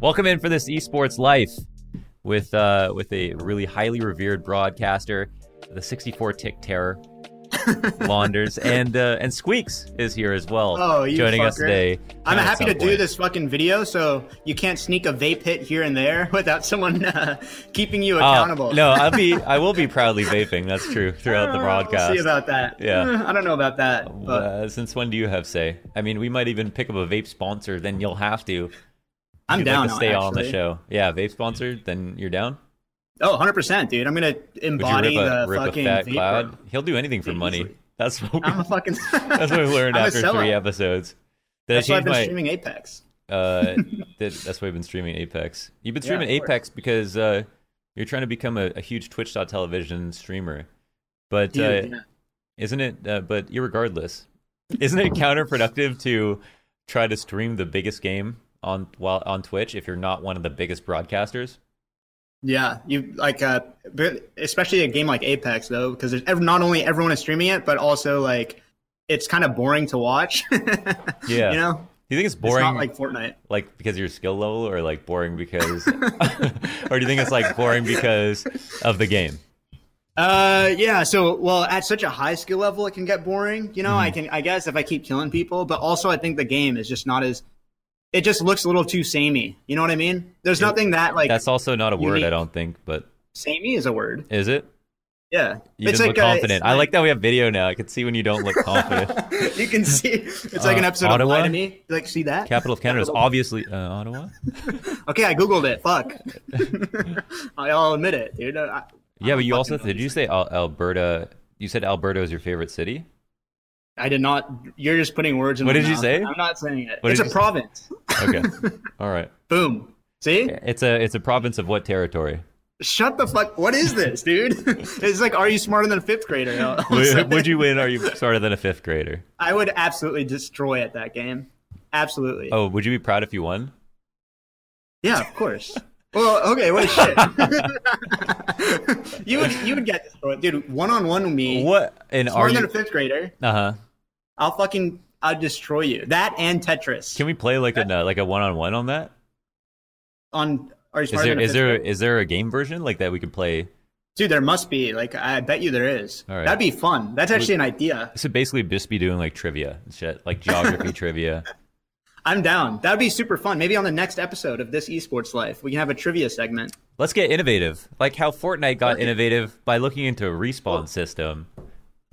Welcome in for this esports life with uh, with a really highly revered broadcaster, the 64 tick terror, Launders, and uh, and Squeaks is here as well. Oh, you joining us today. I'm happy to do this fucking video, so you can't sneak a vape hit here and there without someone uh, keeping you Oh, accountable. no, I'll be I will be proudly vaping. That's true throughout the Uh, broadcast. We'll see about that. Yeah. I don't know about that. But Uh, since when do you have say? I mean, we might even pick up a vape sponsor. Then you'll have to. I'm You'd like down to stay on the show. Yeah, vape sponsored. Then you're down. Oh, 100%, dude. I'm going to embody a, the a fucking vape. cloud? He'll do anything for money. That's what we, I'm a fucking. that's what we learned after three episodes. Did That's why I've been my? streaming Apex. Uh, that, that's why I've been streaming Apex. You've been Yeah, streaming course. Apex because uh, you're trying to become a, a huge Twitch.television streamer. But uh, yeah. isn't it? Uh, but irregardless, isn't it counterproductive to try to stream the biggest game on while on Twitch if you're not one of the biggest broadcasters? Yeah, you like, uh, especially a game like Apex though, because there's not only everyone is streaming it, but also like it's kind of boring to watch. Yeah. you know, Do you think it's it's boring, not like Fortnite. like because of your skill level, or like boring because, or do you think it's like boring because of the game? Uh, yeah. So, well, at such a high skill level, it can get boring. You know, Mm-hmm. I can, I guess, if I keep killing people, but also I think the game is just not as. It just looks a little too samey. You know what I mean? There's Yeah. nothing that like That's also not a word, I don't think, but samey is a word. is it? Yeah, You it's like look uh, confident. it's I like that we have video now. I can see when you don't look confident. you can see it's like Uh, an episode Ottawa? of Lie to Me. You like see that? Capital of Canada is obviously uh, Ottawa. Okay, I googled it. Fuck. I'll admit it, dude. I, Yeah, I'm but you also did you say Alberta? You said Alberta is your favorite city. I did not. You're just putting words in What my did you say? I'm not saying it. What it's a province. Okay, all right. Boom. See? It's a it's a province of what territory? Shut the fuck. What is this, dude? it's like, are you smarter than a fifth grader? Would you win? Are you smarter than a fifth grader? I would absolutely destroy at that game. Absolutely. Oh, would you be proud if you won? Yeah, of course. Well, okay, what shit. you would you would get destroyed, dude. One on one with me, What? And are smarter than you? a fifth grader. Uh huh. I'll fucking I'll destroy you. That and Tetris. Can we play like a like a one on one on that? on are you Is smarter there than a is there is there a game version like that we could play? Dude, there must be. Like, I bet you there is. All right. That'd be fun. That's actually an idea. This would basically just be doing like trivia and shit, like geography trivia. I'm down. That'd be super fun. Maybe on the next episode of this esports life, we can have a trivia segment. Let's get innovative, like how Fortnite got innovative by looking into a respawn system.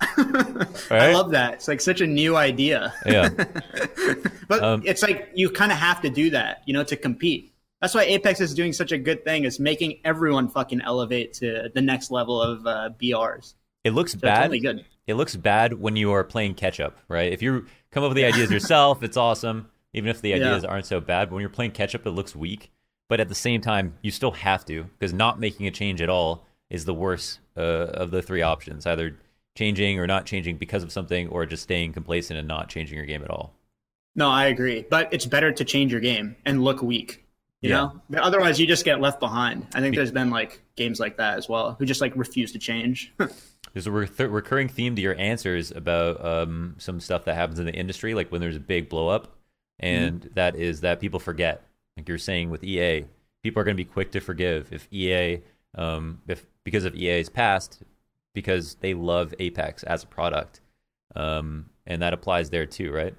I love that. It's like such a new idea. Yeah. But Um, it's like you kind of have to do that, you know, to compete. That's why Apex is doing such a good thing. Is making everyone fucking elevate to the next level of uh, BRs. It looks So bad. good. It looks bad when you are playing catch up, right? If you come up with the ideas yourself, it's awesome. Even if the Yeah. ideas aren't so bad, but when you're playing catch up, it looks weak. But at the same time, you still have to because not making a change at all is the worst uh, of the three options: either changing or not changing because of something, or just staying complacent and not changing your game at all. No, I agree. But it's better to change your game and look weak. You Yeah. know, But otherwise you just get left behind. I think there's been like games like that as well, who just like refuse to change. There's a re- recurring theme to your answers about um, some stuff that happens in the industry, like when there's a big blow up, and that is that people forget. Like you're saying with EA, people are going to be quick to forgive if EA, um, if because of EA's past, because they love Apex as a product, um, and that applies there too, right?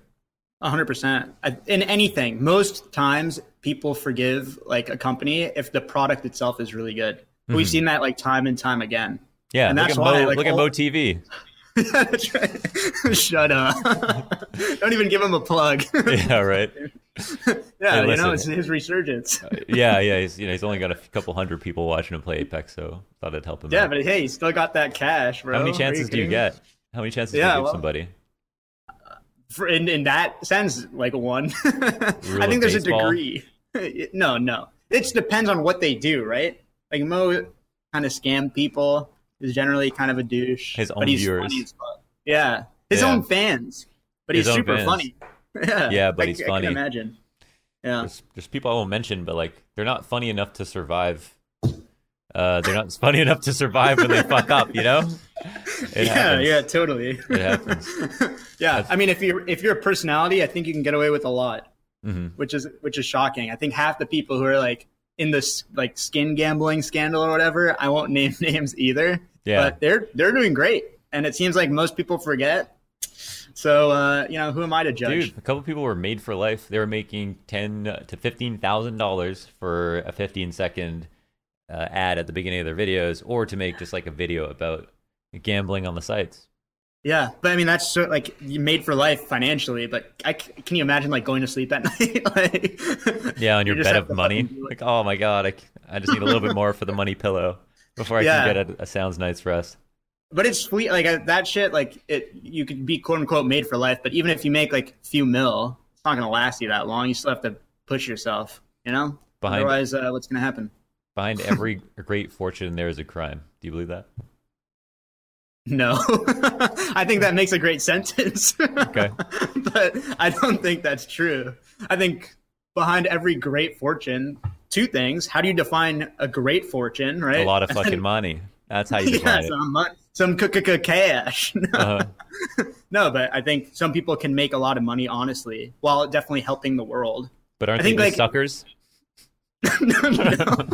Hundred percent. In anything, most times people forgive like a company if the product itself is really good. We've seen that like time and time again. Yeah, And look that's at why, Mo, like, look at all- Mo TV. Shut up. Don't even give him a plug. yeah, right. yeah, you listen. know, it's his resurgence. Uh, yeah, yeah. He's you know he's only got a couple hundred people watching him play Apex, so thought I'd help him. Yeah, out. but hey, you still got that cash, bro. How many chances do you get? How many chances do Yeah, you give well- somebody? Uh, for, in, in that sense, like one. I think there's baseball? a degree. no, no. It depends on what they do, right? Like Mo kind of scam people is generally kind of a douche. His but own he's viewers. funny as fuck. Yeah, his Yeah. own fans. But His he's super fans. funny. Yeah, Yeah, but I- he's I funny. can imagine. Yeah, There's, there's people I won't mention, but like they're not funny enough to survive Uh, they're not funny enough to survive when they fuck up. You know? It yeah, happens. yeah, totally. It happens. yeah, That's... I mean, if you're if you're a personality, I think you can get away with a lot, mm-hmm. which is which is shocking. I think half the people who are like in this like skin gambling scandal or whatever, I won't name names either. Yeah, but they're they're doing great, and it seems like most people forget. So uh, you know, who am I to judge? Dude, a couple people were made for life. They were making ten to fifteen thousand dollars for a fifteen second uh, ad at the beginning of their videos, or to make just like a video about gambling on the sites. Yeah, but I mean that's so, like you made for life financially. But I, can you imagine like going to sleep at night? like, yeah, on your bed of money. Like, oh my god, I, I just need a little bit more for the money pillow before I yeah. can get a, a sounds night's rest but it's sweet. Like uh, that shit, like it, you could be quote unquote made for life. But even if you make like a few mil, it's not going to last you that long. You still have to push yourself, you know. Behind, Otherwise, uh, what's going to happen? Behind every great fortune, there is a crime. Do you believe that? No, I think that makes a great sentence. Okay, but I don't think that's true. I think behind every great fortune, two things. How do you define a great fortune? Right, a lot of fucking money. That's how you define yeah, it some cash. uh-huh. no, but I think some people can make a lot of money honestly, while definitely helping the world. But aren't I think, they like, suckers? no, no.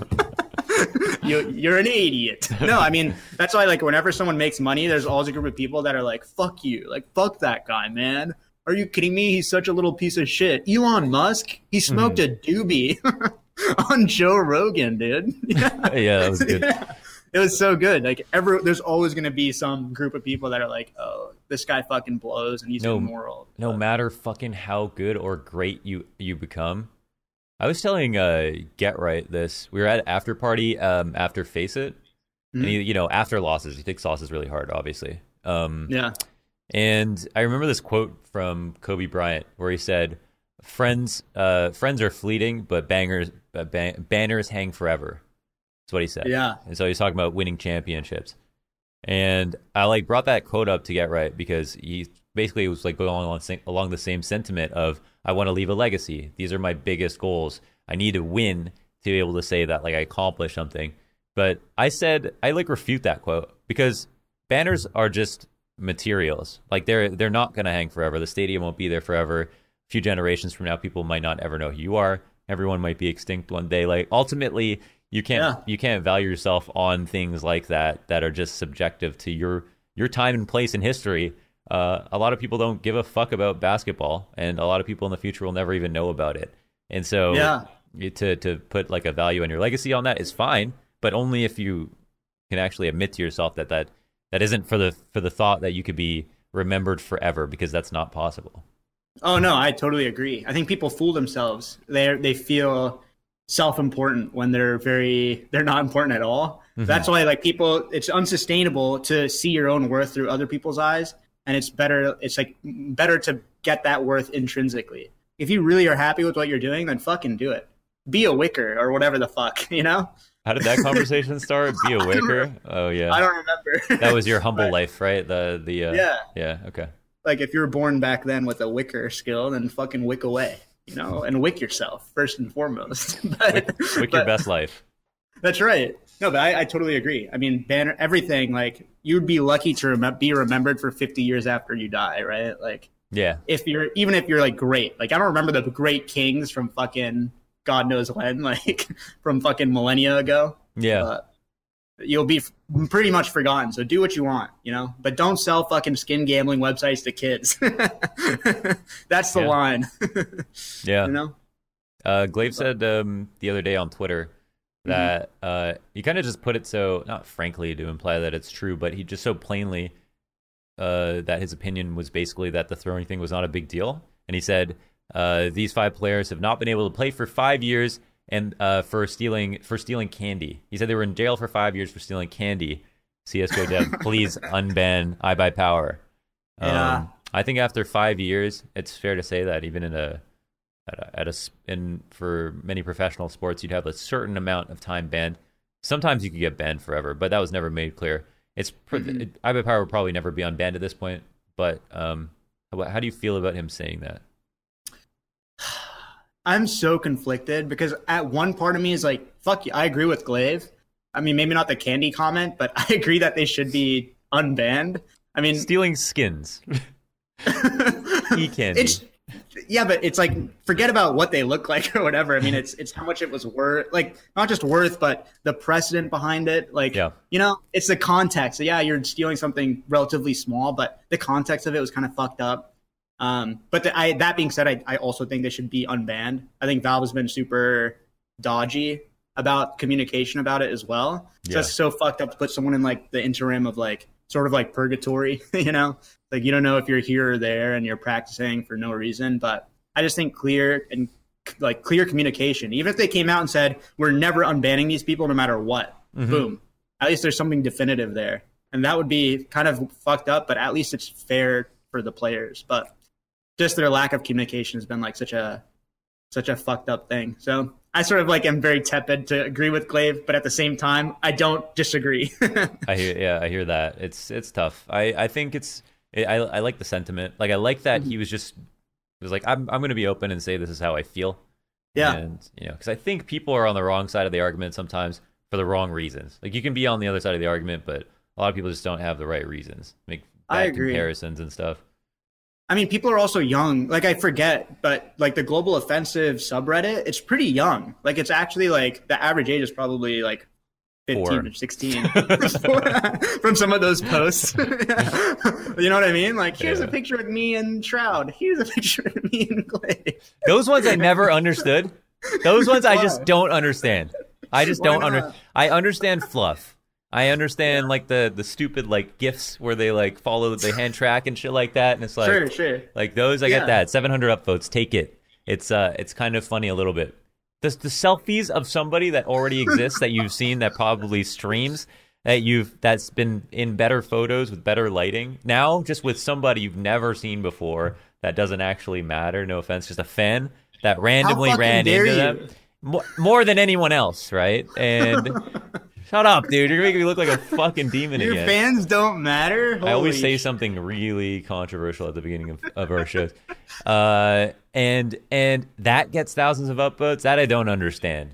you, you're an idiot. No, I mean that's why like whenever someone makes money, there's always a group of people that are like, "Fuck you!" Like, "Fuck that guy, man." Are you kidding me? He's such a little piece of shit. Elon Musk, he smoked mm-hmm. a doobie on Joe Rogan, dude. Yeah, yeah that was good. Yeah it was so good. Like ever, there's always going to be some group of people that are like, "Oh, this guy fucking blows and he's no, immoral." No but, matter fucking how good or great you you become. I was telling uh, Get Right this. We were at after party um, after FACEIT, mm-hmm. and he, you know after losses, he takes losses is really hard, obviously. Um, yeah. And I remember this quote from Kobe Bryant where he said, "Friends, uh, friends are fleeting, but bangers, uh, ban- banners hang forever." That's what he said. Yeah. And so he's talking about winning championships. And I like brought that quote up to get right because he basically was like going along, along the same sentiment of I want to leave a legacy. These are my biggest goals. I need to win to be able to say that like I accomplished something. But I said I like refute that quote because banners are just materials. Like they're they're not going to hang forever. The stadium won't be there forever. A few generations from now people might not ever know who you are. Everyone might be extinct one day. Like ultimately you can't yeah. you can't value yourself on things like that that are just subjective to your your time and place in history. Uh, a lot of people don't give a fuck about basketball, and a lot of people in the future will never even know about it. And so, yeah. to to put like a value on your legacy on that is fine, but only if you can actually admit to yourself that that that isn't for the for the thought that you could be remembered forever, because that's not possible. Oh no, I totally agree. I think people fool themselves. They they feel self-important when they're very they're not important at all. Mm-hmm. That's why like people it's unsustainable to see your own worth through other people's eyes and it's better it's like better to get that worth intrinsically. If you really are happy with what you're doing, then fucking do it. Be a wicker or whatever the fuck, you know? How did that conversation start? Be a wicker? Oh yeah. I don't remember. that was your humble life, right? The the uh, Yeah. Yeah, okay. Like if you were born back then with a wicker skill, then fucking wick away you know, and wick yourself first and foremost. but, wick, wick but, your best life. That's right. No, but I, I, totally agree. I mean, banner everything. Like you'd be lucky to rem- be remembered for 50 years after you die, right? Like, yeah. If you're even if you're like great, like I don't remember the great kings from fucking God knows when, like from fucking millennia ago. Yeah. But, you'll be pretty much forgotten. So do what you want, you know, but don't sell fucking skin gambling websites to kids. That's the yeah. line. yeah. You know? Uh, Glaive said um, the other day on Twitter that mm-hmm. uh, he kind of just put it so, not frankly to imply that it's true, but he just so plainly uh, that his opinion was basically that the throwing thing was not a big deal. And he said, uh, these five players have not been able to play for five years and uh, for stealing for stealing candy. He said they were in jail for five years for stealing candy. CS:GO dev, please unban iBuyPower. Um, yeah. I think after five years, it's fair to say that even in a at a, at a in for many professional sports, you'd have a certain amount of time banned. Sometimes you could get banned forever, but that was never made clear. It's mm-hmm. it, iBuyPower will probably never be unbanned at this point. But um, how, how do you feel about him saying that? I'm so conflicted because at one part of me is like, fuck you, I agree with Glaive. I mean, maybe not the candy comment, but I agree that they should be unbanned. I mean, stealing skins, e candy. It's yeah, but it's like forget about what they look like or whatever. I mean, it's it's how much it was worth, like not just worth, but the precedent behind it. Like, yeah. you know, it's the context. Yeah, you're stealing something relatively small, but the context of it was kind of fucked up. Um, but the, I, that being said, I, I also think they should be unbanned. I think Valve has been super dodgy about communication about it as well. Yeah. Just so fucked up to put someone in like the interim of like sort of like purgatory, you know? Like you don't know if you're here or there and you're practicing for no reason. But I just think clear and like clear communication. Even if they came out and said we're never unbanning these people no matter what, mm-hmm. boom. At least there's something definitive there, and that would be kind of fucked up. But at least it's fair for the players. But just their lack of communication has been like such a such a fucked up thing. So I sort of like am very tepid to agree with Glaive, but at the same time, I don't disagree. I hear, yeah, I hear that. It's it's tough. I I think it's I, I like the sentiment. Like I like that he mm-hmm. was just was like I'm I'm going to be open and say this is how I feel. Yeah. And you know, because I think people are on the wrong side of the argument sometimes for the wrong reasons. Like you can be on the other side of the argument, but a lot of people just don't have the right reasons. Make bad I agree. comparisons and stuff. I mean, people are also young. Like I forget, but like the global offensive subreddit, it's pretty young. Like it's actually like the average age is probably like 15 Four. or 16 from some of those posts. you know what I mean? Like, here's yeah. a picture of me and Shroud. Here's a picture of me and Clay. Those ones I never understood. Those ones I just don't understand. I just don't under. I understand fluff. I understand like the the stupid like gifs where they like follow the hand track and shit like that, and it's like sure, sure. like those. I yeah. get that. Seven hundred upvotes, take it. It's uh, it's kind of funny a little bit the, the selfies of somebody that already exists that you've seen that probably streams that you've that's been in better photos with better lighting now just with somebody you've never seen before that doesn't actually matter no offense just a fan that randomly ran into you? them more, more than anyone else right and Shut up, dude. You're making me look like a fucking demon Your again. fans don't matter. Holy I always say something really controversial at the beginning of, of our shows, uh, and and that gets thousands of upvotes. That I don't understand.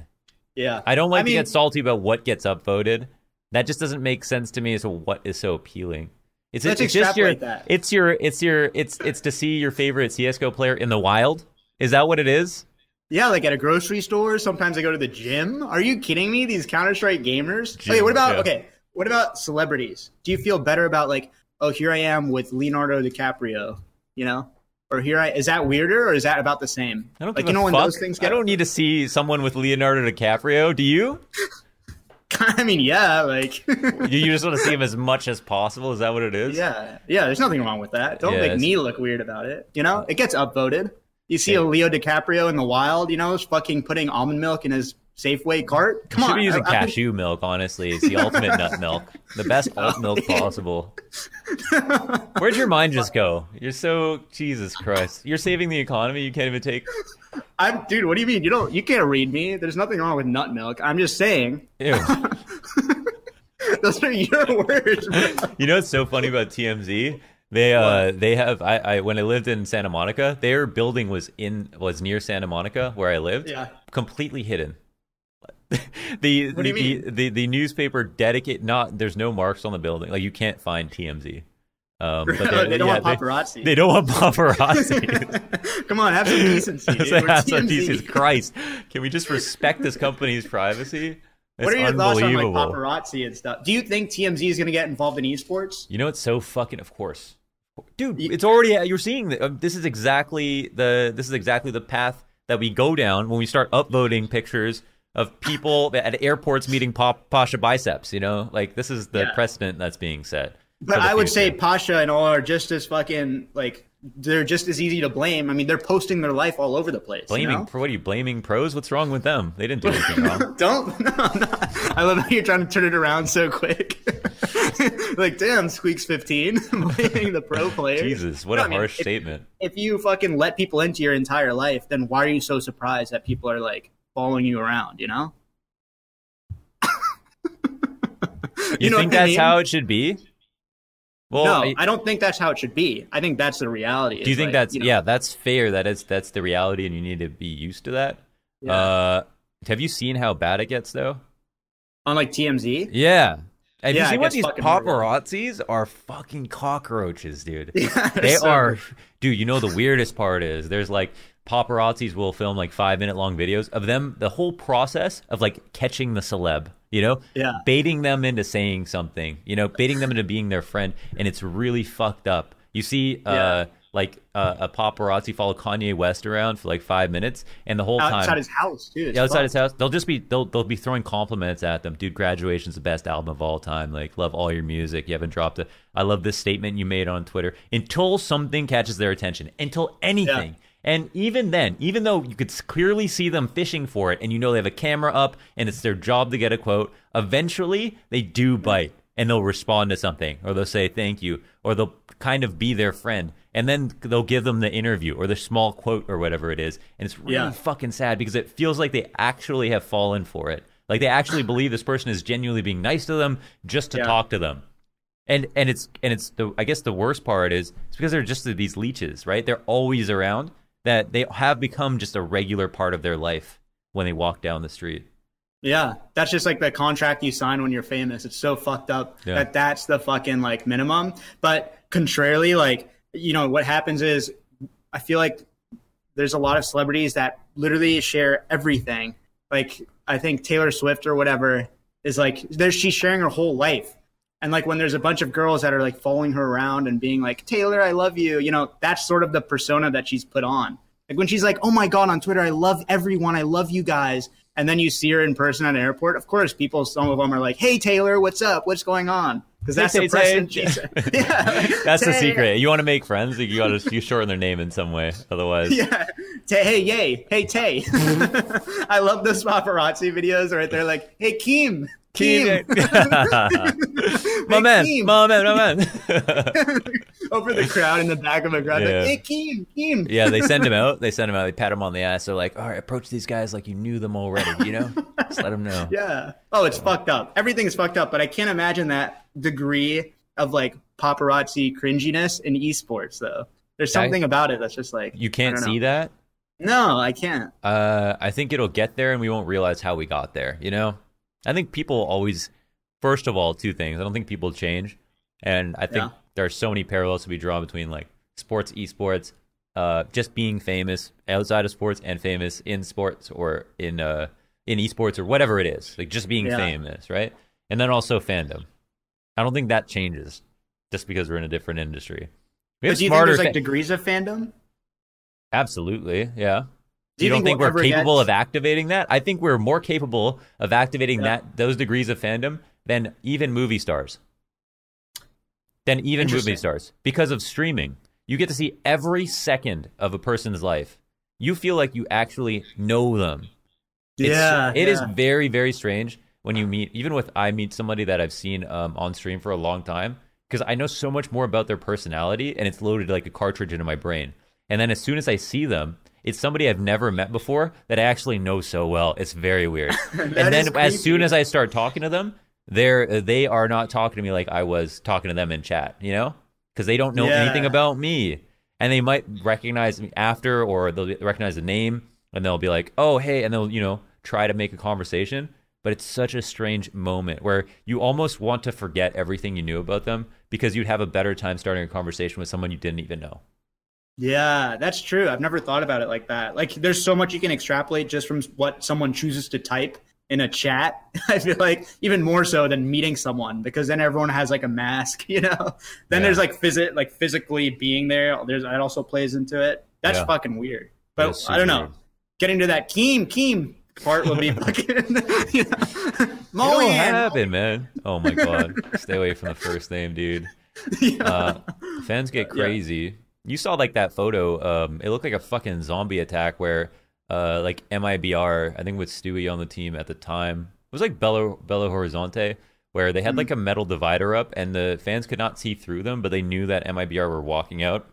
Yeah, I don't like I to mean, get salty about what gets upvoted. That just doesn't make sense to me as to what is so appealing. It's, let's it's just your, that. it's your, it's your, it's it's to see your favorite CS:GO player in the wild. Is that what it is? Yeah, like at a grocery store. Sometimes I go to the gym. Are you kidding me? These Counter Strike gamers. Gym, okay, what about yeah. okay? What about celebrities? Do you feel better about like, oh, here I am with Leonardo DiCaprio, you know, or here I is that weirder or is that about the same? I don't like you know fuck. when those things. Get... I don't need to see someone with Leonardo DiCaprio. Do you? I mean, yeah, like you just want to see him as much as possible. Is that what it is? Yeah, yeah. There's nothing wrong with that. Don't yeah, make me look weird about it. You know, uh, it gets upvoted. You see a Leo DiCaprio in the wild, you know, fucking putting almond milk in his Safeway cart. Come you should on, be using I, cashew I, milk. Honestly, it's the ultimate nut milk, the best oh, alt milk possible. Where'd your mind just go? You're so Jesus Christ. You're saving the economy. You can't even take. I'm, dude. What do you mean? You don't. You can't read me. There's nothing wrong with nut milk. I'm just saying. Ew. Those are your words. Bro. You know what's so funny about TMZ? They uh what? they have I, I when I lived in Santa Monica, their building was in was near Santa Monica where I lived. Yeah. Completely hidden. the the, the, the, the newspaper dedicate not there's no marks on the building. Like you can't find TMZ. Um, but they don't yeah, want paparazzi. They, they don't want paparazzi. Come on, have some decency. have some decency. Christ, can we just respect this company's privacy? It's what are your thoughts on like paparazzi and stuff? Do you think TMZ is going to get involved in esports? You know, it's so fucking. Of course, dude. It's already. You're seeing that. Um, this is exactly the. This is exactly the path that we go down when we start uploading pictures of people at airports meeting pop, Pasha biceps. You know, like this is the yeah. precedent that's being set. But I would say Pasha and all are just as fucking like they're just as easy to blame. I mean, they're posting their life all over the place. Blaming you know? for what are you blaming pros? What's wrong with them? They didn't do anything wrong. Don't. No, no. I love how you're trying to turn it around so quick. like, damn, Squeaks fifteen blaming the pro players. Jesus, what no, a I mean, harsh if, statement. If you fucking let people into your entire life, then why are you so surprised that people are like following you around? You know. you, you know think that's I mean? how it should be? Well, no, I, I, don't think that's how it should be. I think that's the reality. Do you think like, that's you know, yeah? That's fair. That is that's the reality, and you need to be used to that. Yeah. Uh, have you seen how bad it gets though? on like TMZ. Yeah. Have Yeah, you seen what these paparazzis are fucking cockroaches, dude. Yeah, they so are weird. dude, you know the weirdest part is there's like paparazzis will film like five minute long videos of them the whole process of like catching the celeb, you know? Yeah. Baiting them into saying something, you know, baiting them into being their friend, and it's really fucked up. You see uh Yeah. like uh, a paparazzi follow Kanye West around for like five minutes and the whole time outside his house, too. Yeah, outside fucked. his house. They'll just be they'll they'll be throwing compliments at them. Dude, graduation's the best album of all time. Like, love all your music. You haven't dropped it. I love this statement you made on Twitter. Until something catches their attention. Until anything. And even then, even though you could clearly see them fishing for it, and you know they have a camera up, and it's their job to get a quote, eventually they do bite, and they'll respond to something, or they'll say thank you, or they'll kind of be their friend, and then they'll give them the interview or the small quote or whatever it is, and it's really Yeah. fucking sad because it feels like they actually have fallen for it. Like they actually believe this person is genuinely being nice to them just to Yeah. talk to them. And and it's and it's the I guess the worst part is it's because they're just these leeches, right? They're always around that they have become just a regular part of their life when they walk down the street. Yeah, that's just like the contract you sign when you're famous. It's so fucked up Yeah. that that's the fucking like minimum. But contrarily, like you know what happens is, I feel like there's a lot of celebrities that literally share everything. Like I think Taylor Swift or whatever is like there she's sharing her whole life. And like when there's a bunch of girls that are like following her around and being like, Taylor, I love you, you know, that's sort of the persona that she's put on. Like when she's like, oh my God, on Twitter, I love everyone. I love you guys. And then you see her in person at an airport. Of course, people, some of them are like, hey, Taylor, what's up? What's going on? Because that's the person. Yeah. That's the secret. You want to make friends, you got to you shorten their name in some way. Otherwise, Yeah. Tay, hey, yay. Hey, Tay. I love those paparazzi videos right they're like, hey, Keem. Keem. my man, Keem. my man, my man. Over the crowd in the back of a crowd. Yeah. Like, hey, Keem, Keem. yeah, they send him out. They send him out. They pat him on the ass. They're like, "All right, approach these guys like you knew them already. You know, just let them know." Yeah. Oh, it's fucked up. Everything's fucked up, but I can't imagine that degree of like paparazzi cringiness in esports though. There's I- something about it that's just like You can't I see that. No, I can't. Uh, I think it'll get there, and we won't realize how we got there. You know, I think people always, first of all, two things. I don't think people change, and I think Yeah. there are so many parallels to be drawn between like sports, esports, uh, just being famous outside of sports and famous in sports or in uh in esports or whatever it is, like just being Yeah. famous, right? And then also fandom. I don't think that changes just because we're in a different industry. We But have do you think smarter there's like fa- degrees of fandom? Absolutely, yeah. Do you, you don't think think, we'll we're capable get- of activating that? I think we're more capable of activating Yeah. that those degrees of fandom than even movie stars. Than even movie stars because of streaming. You get to see every second of a person's life. You feel like you actually know them. It's, yeah, it is yeah. very very strange when you meet even with I meet somebody that I've seen um, on stream for a long time because I know so much more about their personality and it's loaded like a cartridge into my brain. And then as soon as I see them, it's somebody I've never met before that I actually know so well. It's very weird. and then as soon as I start talking to them, they're they are not talking to me like I was talking to them in chat, you know? Because they don't know Yeah. anything about me. And they might recognize me after or they'll recognize the name and they'll be like, "Oh, hey," and they'll, you know, try to make a conversation, but it's such a strange moment where you almost want to forget everything you knew about them because you'd have a better time starting a conversation with someone you didn't even know. Yeah, that's true. I've never thought about it like that. Like, there's so much you can extrapolate just from what someone chooses to type in a chat. I feel like even more so than meeting someone because then everyone has like a mask, you know. Then Yeah. there's like physi- like physically being there. There's that also plays into it. That's Yeah. fucking weird. But I don't know. weird. Getting to that Keem Keem part will be fucking. you know, What Mulligan. happened, man? Oh my god. Stay away from the first name, dude. Yeah. Uh, fans get crazy. You saw like that photo. Um, it looked like a fucking zombie attack where, uh, like MIBR, I think with Stewie on the team at the time, it was like Belo Belo Horizonte, where they had like a metal divider up, and the fans could not see through them, but they knew that MIBR were walking out,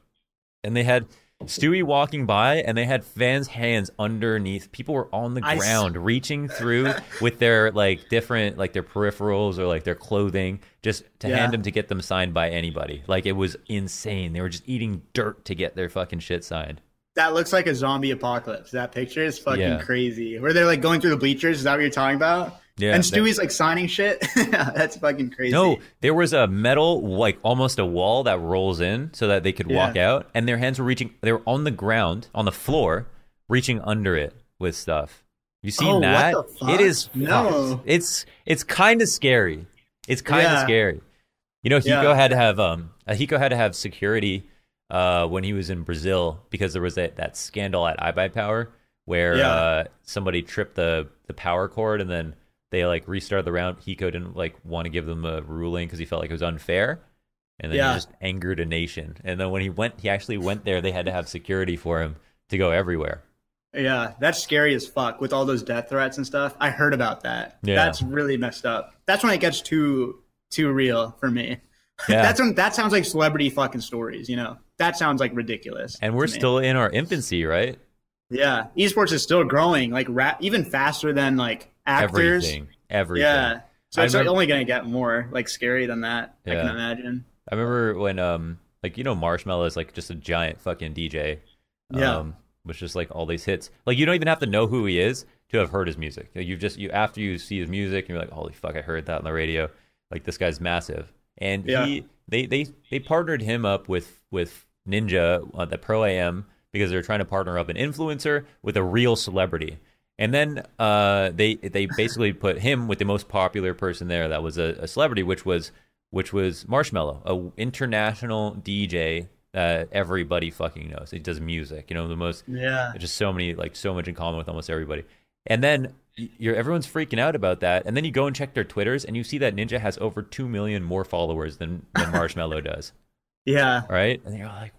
and they had Stewie walking by, and they had fans' hands underneath. People were on the I s- ground, reaching through with their like different like their peripherals or like their clothing, just to Yeah. hand them to get them signed by anybody. Like it was insane. They were just eating dirt to get their fucking shit signed. That looks like a zombie apocalypse. That picture is fucking Yeah. crazy. Where they're like going through the bleachers. Is that what you're talking about? Yeah, and that- Stewie's like signing shit. That's fucking crazy. No, there was a metal, like almost a wall that rolls in so that they could walk out, and their hands were reaching. They were on the ground, on the floor, reaching under it with stuff. You seen Oh, that? It is No. fucked. It's it's kind of scary. It's kind of Yeah. scary. You know, Hiko Yeah. had to have um, uh, Hiko had to have security uh when he was in Brazil because there was that that scandal at iBuyPower where Yeah. uh somebody tripped the the power cord and then they like restarted the round. Hiko didn't like want to give them a ruling because he felt like it was unfair, and then Yeah. he just angered a nation. And then when he went, he actually went there. They had to have security for him to go everywhere. Yeah, that's scary as fuck with all those death threats and stuff. I heard about that. Yeah. That's really messed up. That's when it gets too too real for me. Yeah. that's when that sounds like celebrity fucking stories, you know. That sounds like ridiculous. And we're still in our infancy, right? Yeah, esports is still growing like ra- even faster than like actors. Everything, everything. Yeah. So I it's remember- only going to get more like scary than that. Yeah. I can imagine. I remember when um like you know Marshmello is like just a giant fucking DJ. Yeah. Um with just like all these hits. Like you don't even have to know who he is to have heard his music. Like, You've just you after you see his music and you're like, Holy fuck, I heard that on the radio. Like this guy's massive. And Yeah. he they they they partnered him up with with Ninja uh, the Pro AM because they're trying to partner up an influencer with a real celebrity. And then uh, they they basically put him with the most popular person there that was a, a celebrity, which was which was Marshmello, a international DJ that everybody fucking knows. He does music, you know, the most Yeah. just so many like so much in common with almost everybody. And then you're everyone's freaking out about that. And then you go and check their Twitters and you see that Ninja has over two million more followers than than Marshmello does. Yeah. Right? And you're like,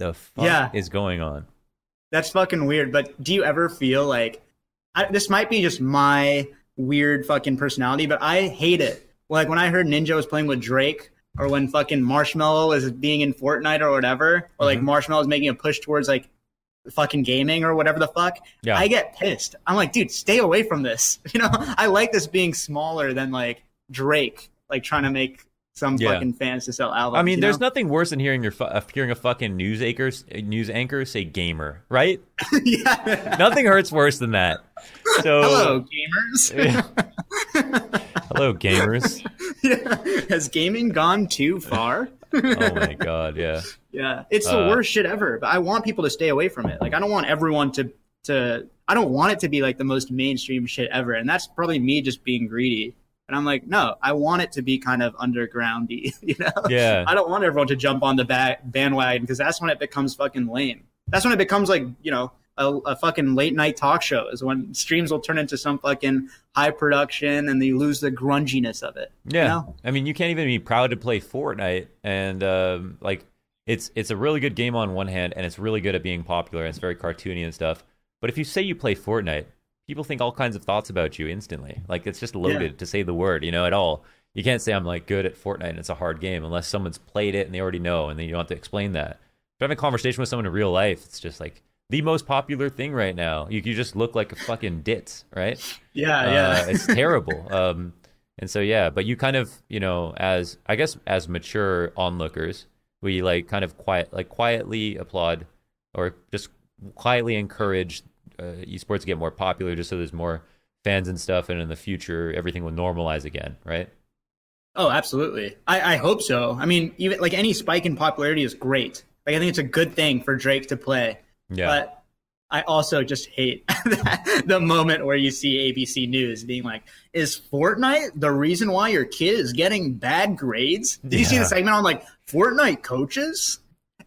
the fuck Yeah. is going on? That's fucking weird. But do you ever feel like I, this might be just my weird fucking personality, but I hate it. Like when I heard Ninja was playing with Drake, or when fucking Marshmello is being in Fortnite or whatever, or like Mhm. Marshmello is making a push towards like fucking gaming or whatever the fuck. Yeah. I get pissed. I'm like, dude, stay away from this. You know, I like this being smaller than like Drake, like trying to make some Yeah. fucking fans to sell albums. I mean, there's know? nothing worse than hearing your fu- uh, hearing a fucking news anchor news anchor say gamer, right? yeah. Nothing hurts worse than that. So Hello, gamers. hello gamers. Yeah. Has gaming gone too far? Oh my god, yeah. yeah, it's the Uh, worst shit ever. But I want people to stay away from it. Like, I don't want everyone to to. I don't want it to be like the most mainstream shit ever. And that's probably me just being greedy. And I'm like, no, I want it to be kind of undergroundy. You know? Yeah. I don't want everyone to jump on the ba- bandwagon because that's when it becomes fucking lame. That's when it becomes like you know a, a fucking late night talk show is when streams will turn into some fucking high production and they lose the grunginess of it. you Yeah, know? I mean, you can't even be proud to play Fortnite, and um, like it's it's a really good game on one hand, and it's really good at being popular, and it's very cartoony and stuff. But if you say you play Fortnite, people think all kinds of thoughts about you instantly. Like it's just loaded to say the word, you know, at all. You can't say I'm like good at Fortnite and it's a hard game unless someone's played it and they already know, and then you don't have to explain that. If having a conversation with someone in real life, it's just like the most popular thing right now. You, you just look like a fucking ditz, right? Yeah, Uh, yeah. it's terrible. Um, and so yeah, but you kind of you know as I guess as mature onlookers, we like kind of quiet like quietly applaud or just quietly encourage uh, esports get more popular, just so there's more fans and stuff, and in the future everything will normalize again, right? Oh, absolutely. I, I hope so. I mean, even like any spike in popularity is great. Like I think it's a good thing for Drake to play. Yeah, But I also just hate the moment where you see ABC News being like, "Is Fortnite the reason why your kid is getting bad grades?" Did you see the segment on like Fortnite coaches?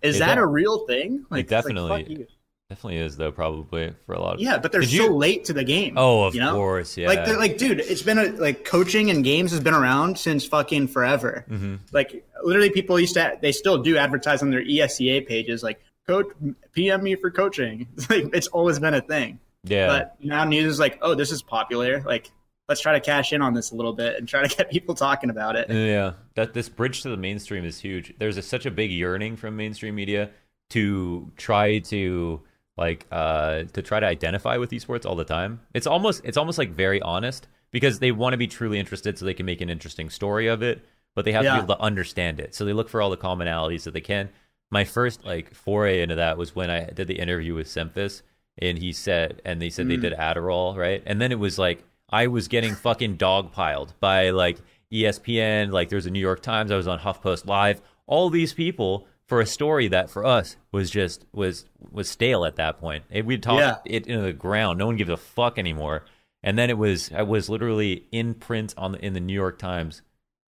Is It that a real thing? Like, like, definitely- you. Definitely is though, probably for a lot of yeah, but they're Did so you- late to the game. Oh, of you know? course, yeah. Like, they're like, dude, it's been a, like coaching and games has been around since fucking forever. Mhm. Like, literally, people used to, they still do advertise on their ESEA pages, like, coach, PM me for coaching. It's like, it's always been a thing. yeah, But now news is like, oh, this is popular. Like, let's try to cash in on this a little bit and try to get people talking about it. Yeah, that this bridge to the mainstream is huge. There's a, such a big yearning from mainstream media to try to like uh to try to identify with esports all the time. It's almost it's almost like very honest because they want to be truly interested so they can make an interesting story of it, but they have to be able to understand it. So they look for all the commonalities that they can. My first like foray into that was when I did the interview with Semphis and he said and they said they Mm. did Adderall, right? And then it was like I was getting fucking dogpiled by like ESPN, like there's a New York Times, I was on HuffPost Live, all these people for a story that for us was just was was stale at that point. It, we'd talk Yeah. it into the ground. No one gives a fuck anymore. And then it was I was literally in print on the, in the New York Times.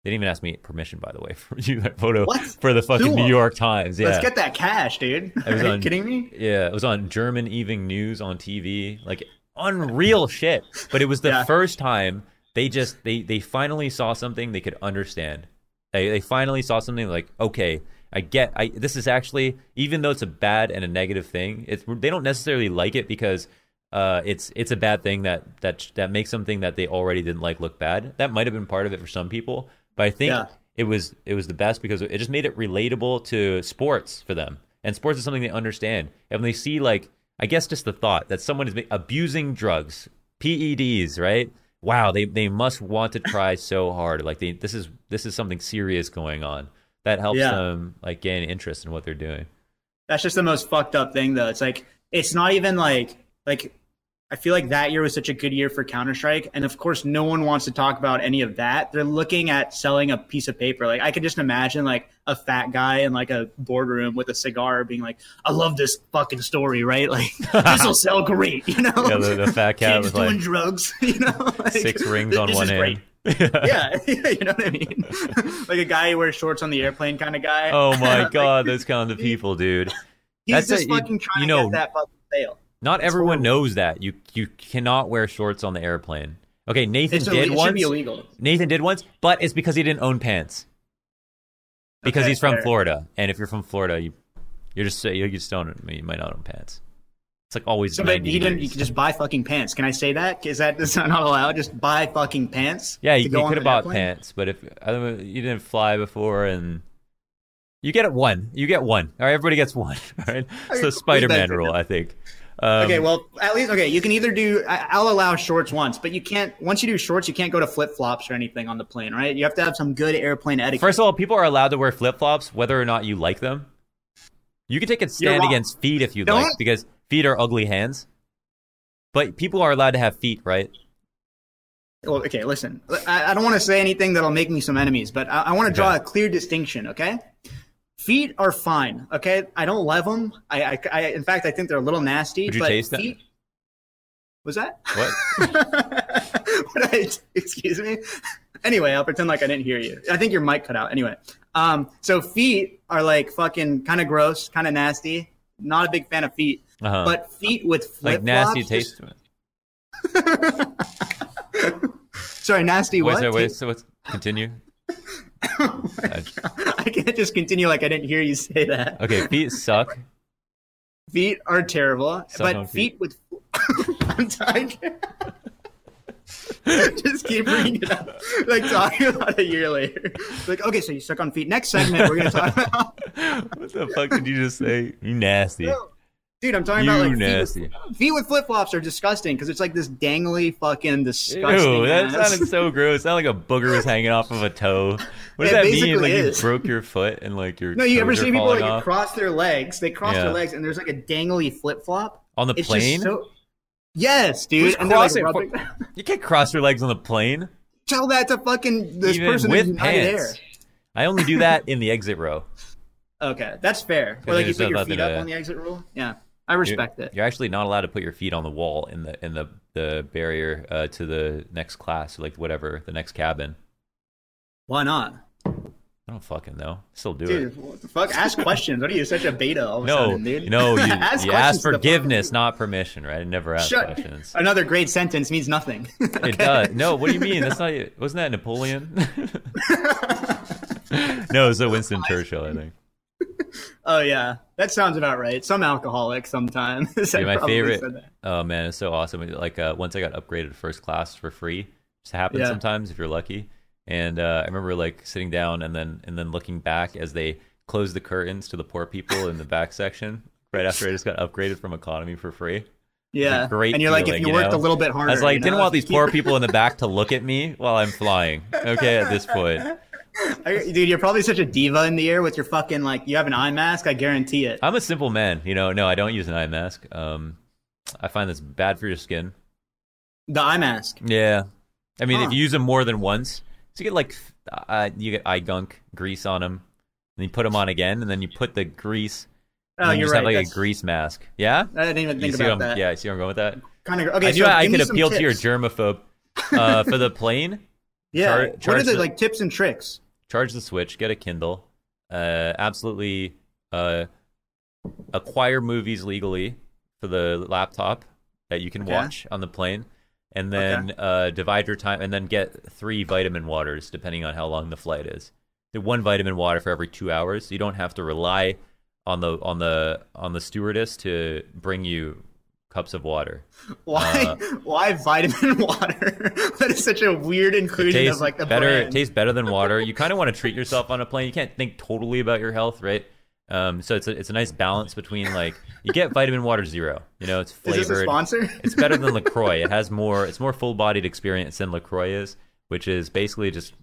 They didn't even ask me permission, by the way, for you that photo What? for the fucking New. York Times. Yeah, Let's get that cash, dude. Are you on- kidding me? yeah, it was on German Evening News on TV, like unreal shit. But it was the Yeah. first time they just they they finally saw something they could understand. They they finally saw something like okay, I get I this is actually even though it's a bad and a negative thing, it's they don't necessarily like it because uh it's it's a bad thing that that that makes something that they already didn't like look bad. That might have been part of it for some people, but I think Yeah. it was it was the best because it just made it relatable to sports for them. And sports is something they understand. And when they see like I guess just the thought that someone is abusing drugs, PEDs, right? Wow, they they must want to try so hard. Like they this is this is something serious going on. That helps Yeah. them like gain interest in what they're doing. That's just the most fucked up thing, though. It's like it's not even like like I feel like that year was such a good year for Counter Strike, and of course, no one wants to talk about any of that. They're looking at selling a piece of paper. Like I could just imagine like a fat guy in like a boardroom with a cigar, being like, "I love this fucking story, right? Like this will sell great, you know." Yeah, the, the fat cat Kids with doing like drugs, you know, like, six rings on one hand. great. Yeah, you know what I mean? like a guy who wears shorts on the airplane kind of guy. Oh my Like, god, those kind of people, dude. He's That's just a- you- fucking trying you to know- get that fucking sale. Not everyone horrible. knows that. You you cannot wear shorts on the airplane. Okay, Nathan It's did. Once. Nathan did once, but it's because he didn't own pants. Because Okay, he's from fair. Florida, and if you're from Florida, you you're just you just don't you might not own pants. It's like always. So, but 90 he didn't. You could just buy fucking pants. Can I say that? Is that is that not allowed? Just buy fucking pants. yeah, you, you could have bought pants, but if I don't know, you didn't fly before, and you get it one, you get one. All right, everybody gets one. All right, it's the Spider-Man rule, I think. Um, Okay, well, at least okay. You can either do. I'll allow shorts once, but you can't. Once you do shorts, you can't go to flip flops or anything on the plane, right? You have to have some good airplane etiquette. First of all, people are allowed to wear flip flops whether or not you like them. You can take a stand against feet if you'd like, because feet are ugly hands. But people are allowed to have feet, right? Well, okay, listen. I, I don't want to say anything that'll make me some enemies, but I, I want to draw a clear distinction. Okay, feet are fine. Okay, I don't love them. I, I, I in fact, I think they're a little nasty. Would you but taste them? feet, Was that? What? what I, excuse me. Anyway, I'll pretend like I didn't hear you. I think your mic cut out. Anyway, um, so feet are like fucking kind of gross, kind of nasty. Not a big fan of feet, Uh-huh. but feet with flip like nasty taste to it. Sorry, nasty Wait, what? wait, so let's continue. Oh. I can't just continue like I didn't hear you say that. Okay, feet suck. Feet are terrible, Suck but feet. feet. with. I'm dying. just keep bringing it up, like talking about a year later. Like, okay, so you suck on feet. Next segment, we're gonna talk about. what the fuck did you just say? You nasty. Dude, I'm talking about like feet with, feet with flip flops are disgusting because it's like this dangly fucking disgusting. Ew, that ass. sounded so gross. It sounded like a booger was hanging off of a toe. What does that mean? Like is. you broke your foot and like your No, you ever see people like off? cross their legs? They cross Yeah. their legs, and there's like a dangly flip flop. on the It's plane? so. Yes, dude. And they're like rubbing. You can't cross your legs on the plane. Tell that to fucking this Even person with pants. I only do that in the exit row. Okay, that's fair. Or like you put your feet up on the exit rule. Yeah, I You're- respect it. You're actually not allowed to put your feet on the wall in the in the the barrier uh, to the next class, like whatever the next cabin. Why not, I don't fucking know. Still do it. dude? What the fuck? Ask questions. What are you such a beta all of a No, sudden, dude? no, you, Ask you ask forgiveness, not permission, right? I never ask Shut. questions. Another great sentence means nothing. It does. No, what do you mean? That's not. You wasn't that Napoleon? no, it's a Winston Churchill, I think. oh yeah, that sounds about right. Some alcoholic sometime. My favorite. Oh man, it's so awesome. Like uh, once I got upgraded to first class for free, just happens Yeah. sometimes if you're lucky. And uh, I remember like sitting down and then and then looking back as they closed the curtains to the poor people in the back section right after I just got upgraded from economy for free. Yeah, great and you're like, if you you worked know? a little bit harder, I was like, you didn't want these poor people in the back to look at me while I'm flying. Okay, at this point. I- Dude, you're probably such a diva in the air with your fucking like. You have an eye mask. I guarantee it. I'm a simple man, you know. No, I don't use an eye mask. Um, I find that's bad for your skin. The eye mask. Yeah, I mean, Huh. if you use them more than once, so you get like uh, you get eye gunk grease on them, and you put them on again, and then you put the grease. Oh, you you're just right. have like That's- a grease mask. Yeah, I didn't even you think see about that. Yeah, you see where I'm going with that. Kind of. Okay, I knew so I could appeal to your germaphobe. Uh, for the plane, Yeah. char- what are the- like tips and tricks? Charge the Switch, get a Kindle, uh, absolutely uh, acquire movies legally for the laptop that you can Okay. watch on the plane, and then uh, divide your time, and then get three vitamin waters depending on how long the flight is. The one vitamin water for every two hours. So you don't have to rely on the on the on the stewardess to bring you cups of water. Why? Uh, why vitamin water? that is such a weird inclusion of like the better. It tastes better than water. You kind of want to treat yourself on a plane. You can't think totally about your health, right? Um, so it's a, it's a nice balance between like you get vitamin water zero. You know, it's flavored. is this a sponsor? it's better than Lacroix. It has more. It's more full bodied experience than Lacroix is, which is basically just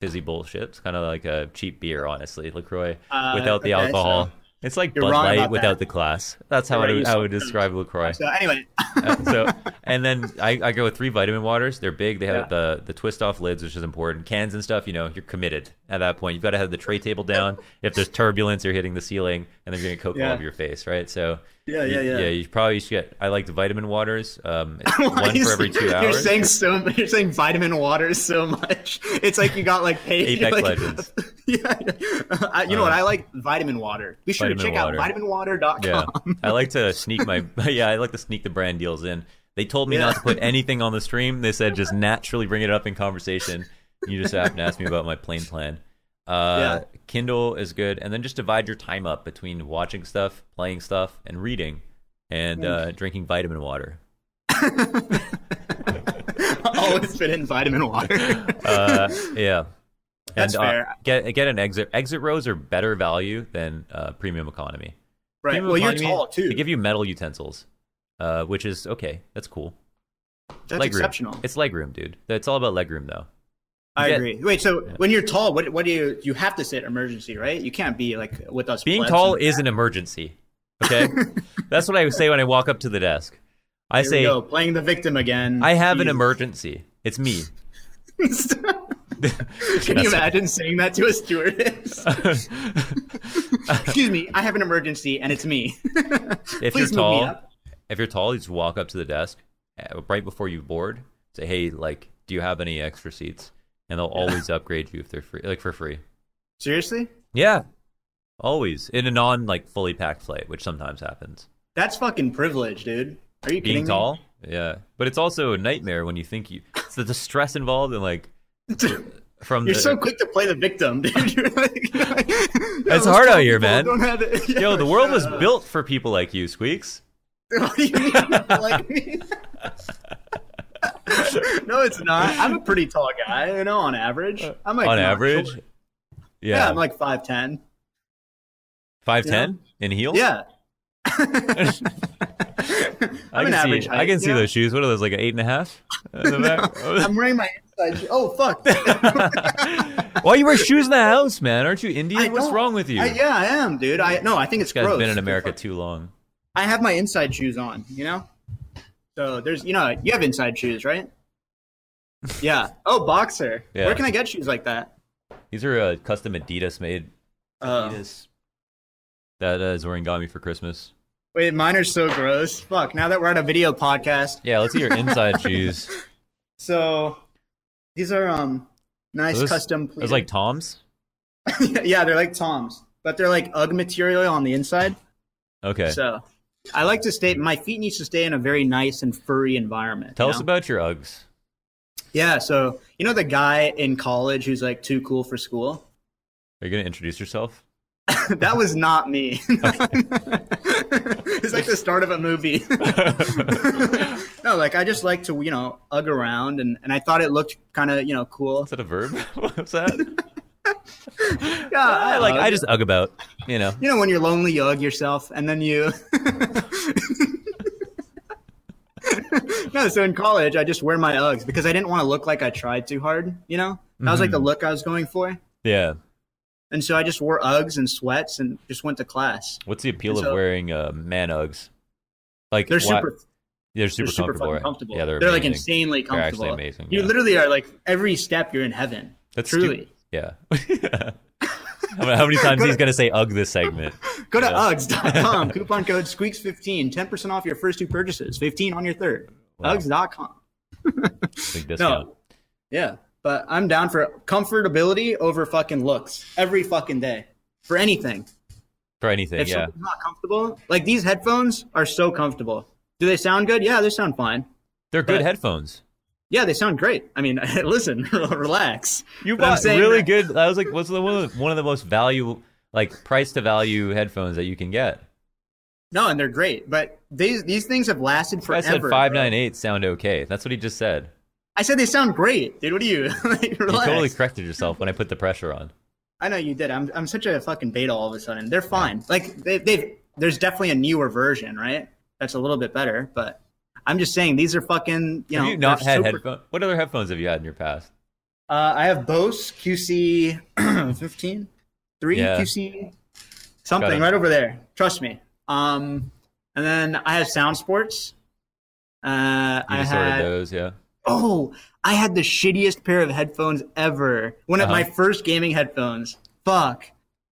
fizzy bullshit. It's kind of like a cheap beer, honestly. Lacroix Uh, without the okay, alcohol. so- it's like You're Bud Light without that. the class. That's how I you I would describe Lacroix. So anyway, Uh, so and then I, I go with three vitamin waters. They're big. They have Yeah. the the twist off lids, which is important. Cans and stuff. You know, you're committed at that point. You've got to have the tray table down. If there's turbulence, you're hitting the ceiling, and then you're gonna coke all Yeah. over your face, right? So Yeah, yeah, yeah. Yeah, you probably should get. I like the vitamin waters. Um, one for every two hours. You're saying so. You're saying vitamin water so much. It's like you got like paid. Apex like, Legends. Yeah. Uh, you know what? I like vitamin water. Be sure to check water. out vitaminwater.com. Yeah, I like to sneak my. Yeah, I like to sneak the brand deals in. They told me Yeah. not to put anything on the stream. They said just naturally bring it up in conversation. You just have to ask me about my plane plan. Uh, Yeah. Kindle is good, and then just divide your time up between watching stuff, playing stuff, and reading, and uh, drinking vitamin water. Always fit in vitamin water. Uh, yeah. That's and, fair. Uh, get get an exit. Exit rows are better value than uh, premium economy. right. Premium Well, you're tall too. They give you metal utensils, uh, which is okay. That's cool. That's exceptional. It's legroom, dude. It's all about legroom, though. I agree. Wait, so when you're tall, what what do you you have to sit emergency, right? You can't be like with us. Being tall is an emergency. Okay, that's what I say when I walk up to the desk. I Here say, go, playing the victim again. "I have an emergency. It's me." Can you imagine saying that to a stewardess? Excuse me, I have an emergency and it's me. if Please you're tall, if you're tall, you just walk up to the desk uh, right before you board. Say, "Hey, like, do you have any extra seats?" And they'll always upgrade you if they're free, like for free. Seriously? Yeah, always in a non like fully packed flight, which sometimes happens. That's fucking privilege, dude. Are you Being kidding tall, yeah, but it's also a nightmare when you think you. It's the, the stress involved and like from You're the, so quick to play the victim, dude. You're like, It's hard out here, man. Don't have it. Yo, the world was up. built for people like you, Squeaks. What do you mean? like me? no, it's not. I'm a pretty tall guy, you know, on average. I'm like On average, short. yeah, Yeah, I'm like five ten. five ten in heels. Yeah. I can see. height, I can see know? those shoes. What are those? Like an eight and a half? back? I'm wearing my inside. shoe- Oh fuck! Why you wear shoes in the house, man? Aren't you Indian? What's wrong with you? I, yeah, I am, dude. I no, I think it's this guy's gross. been in America too long. I have my inside shoes on. You know. So there's, you know, you have inside shoes, right? Yeah. Oh, boxer. Yeah. Where can I get shoes like that? These are uh, custom Adidas made. Uh, Adidas. That uh, Zoran got me for Christmas. wait, mine are so gross. Fuck. Now that we're on a video podcast, Yeah, let's see your inside shoes. so these are um nice Those- custom. It was like Tom's. yeah, they're like Toms, but they're like UGG material on the inside. Okay. So I like to stay. My feet needs to stay in a very nice and furry environment. Tell us know? about your Uggs. Yeah. So you know the guy in college who's like too cool for school. Are you going to introduce yourself? that was not me. it's like the start of a movie. no, like I just like to, you know, ugg around and, and I thought it looked kind of, you know, cool. Is that a verb? What's that? Yeah, I like. I uh, just ugg about. You know. you know, when you're lonely, you ugg yourself and then you. no, so in college, I just wear my Uggs because I didn't want to look like I tried too hard, you know? That was like the look I was going for. Yeah. And so I just wore Uggs and sweats and just went to class. What's the appeal And of wearing uh, man Uggs? Like They're why- super They're super, They're super comfortable. right? comfortable. Yeah, they're, they're like insanely They're actually comfortable. amazing, You yeah. literally are like every step you're in heaven. That's truly. Yeah. how, many, how many times he's gonna say "ugh" this segment? Go to Yeah. Uggs.com. Coupon code Squeaks15. 10% off your first two purchases. 15 on your third. Wow. Uggs.com. Big discount. No. Yeah. But I'm down for comfortability over fucking looks every fucking day. For anything. For anything, If yeah. something's not comfortable, like these headphones are so comfortable. Do they sound good? Yeah, they sound fine. They're good headphones. Yeah, they sound great. I mean, listen, relax. You bought really that- good. I was like, what's the one of the, one of the most value, like price to value headphones that you can get? No, and they're great. But these these things have lasted I forever. said five nine eight sound okay. That's what he just said. I said they sound great, dude. What are you? like, You totally corrected yourself when I put the pressure on. I know you did. I'm I'm such a fucking beta all of a sudden. They're fine. Like they they've there's definitely a newer version, right? That's a little bit better, but I'm just saying these are fucking you have know you not had super- headphones? What other headphones have you had in your past? Uh, I have Bose QC 15, 3 Yeah. QC something right over there. Trust me. Um, and then I have SoundSports. Uh, You I had those, yeah. oh, I had the shittiest pair of headphones ever. One of Uh-huh. my first gaming headphones. Fuck.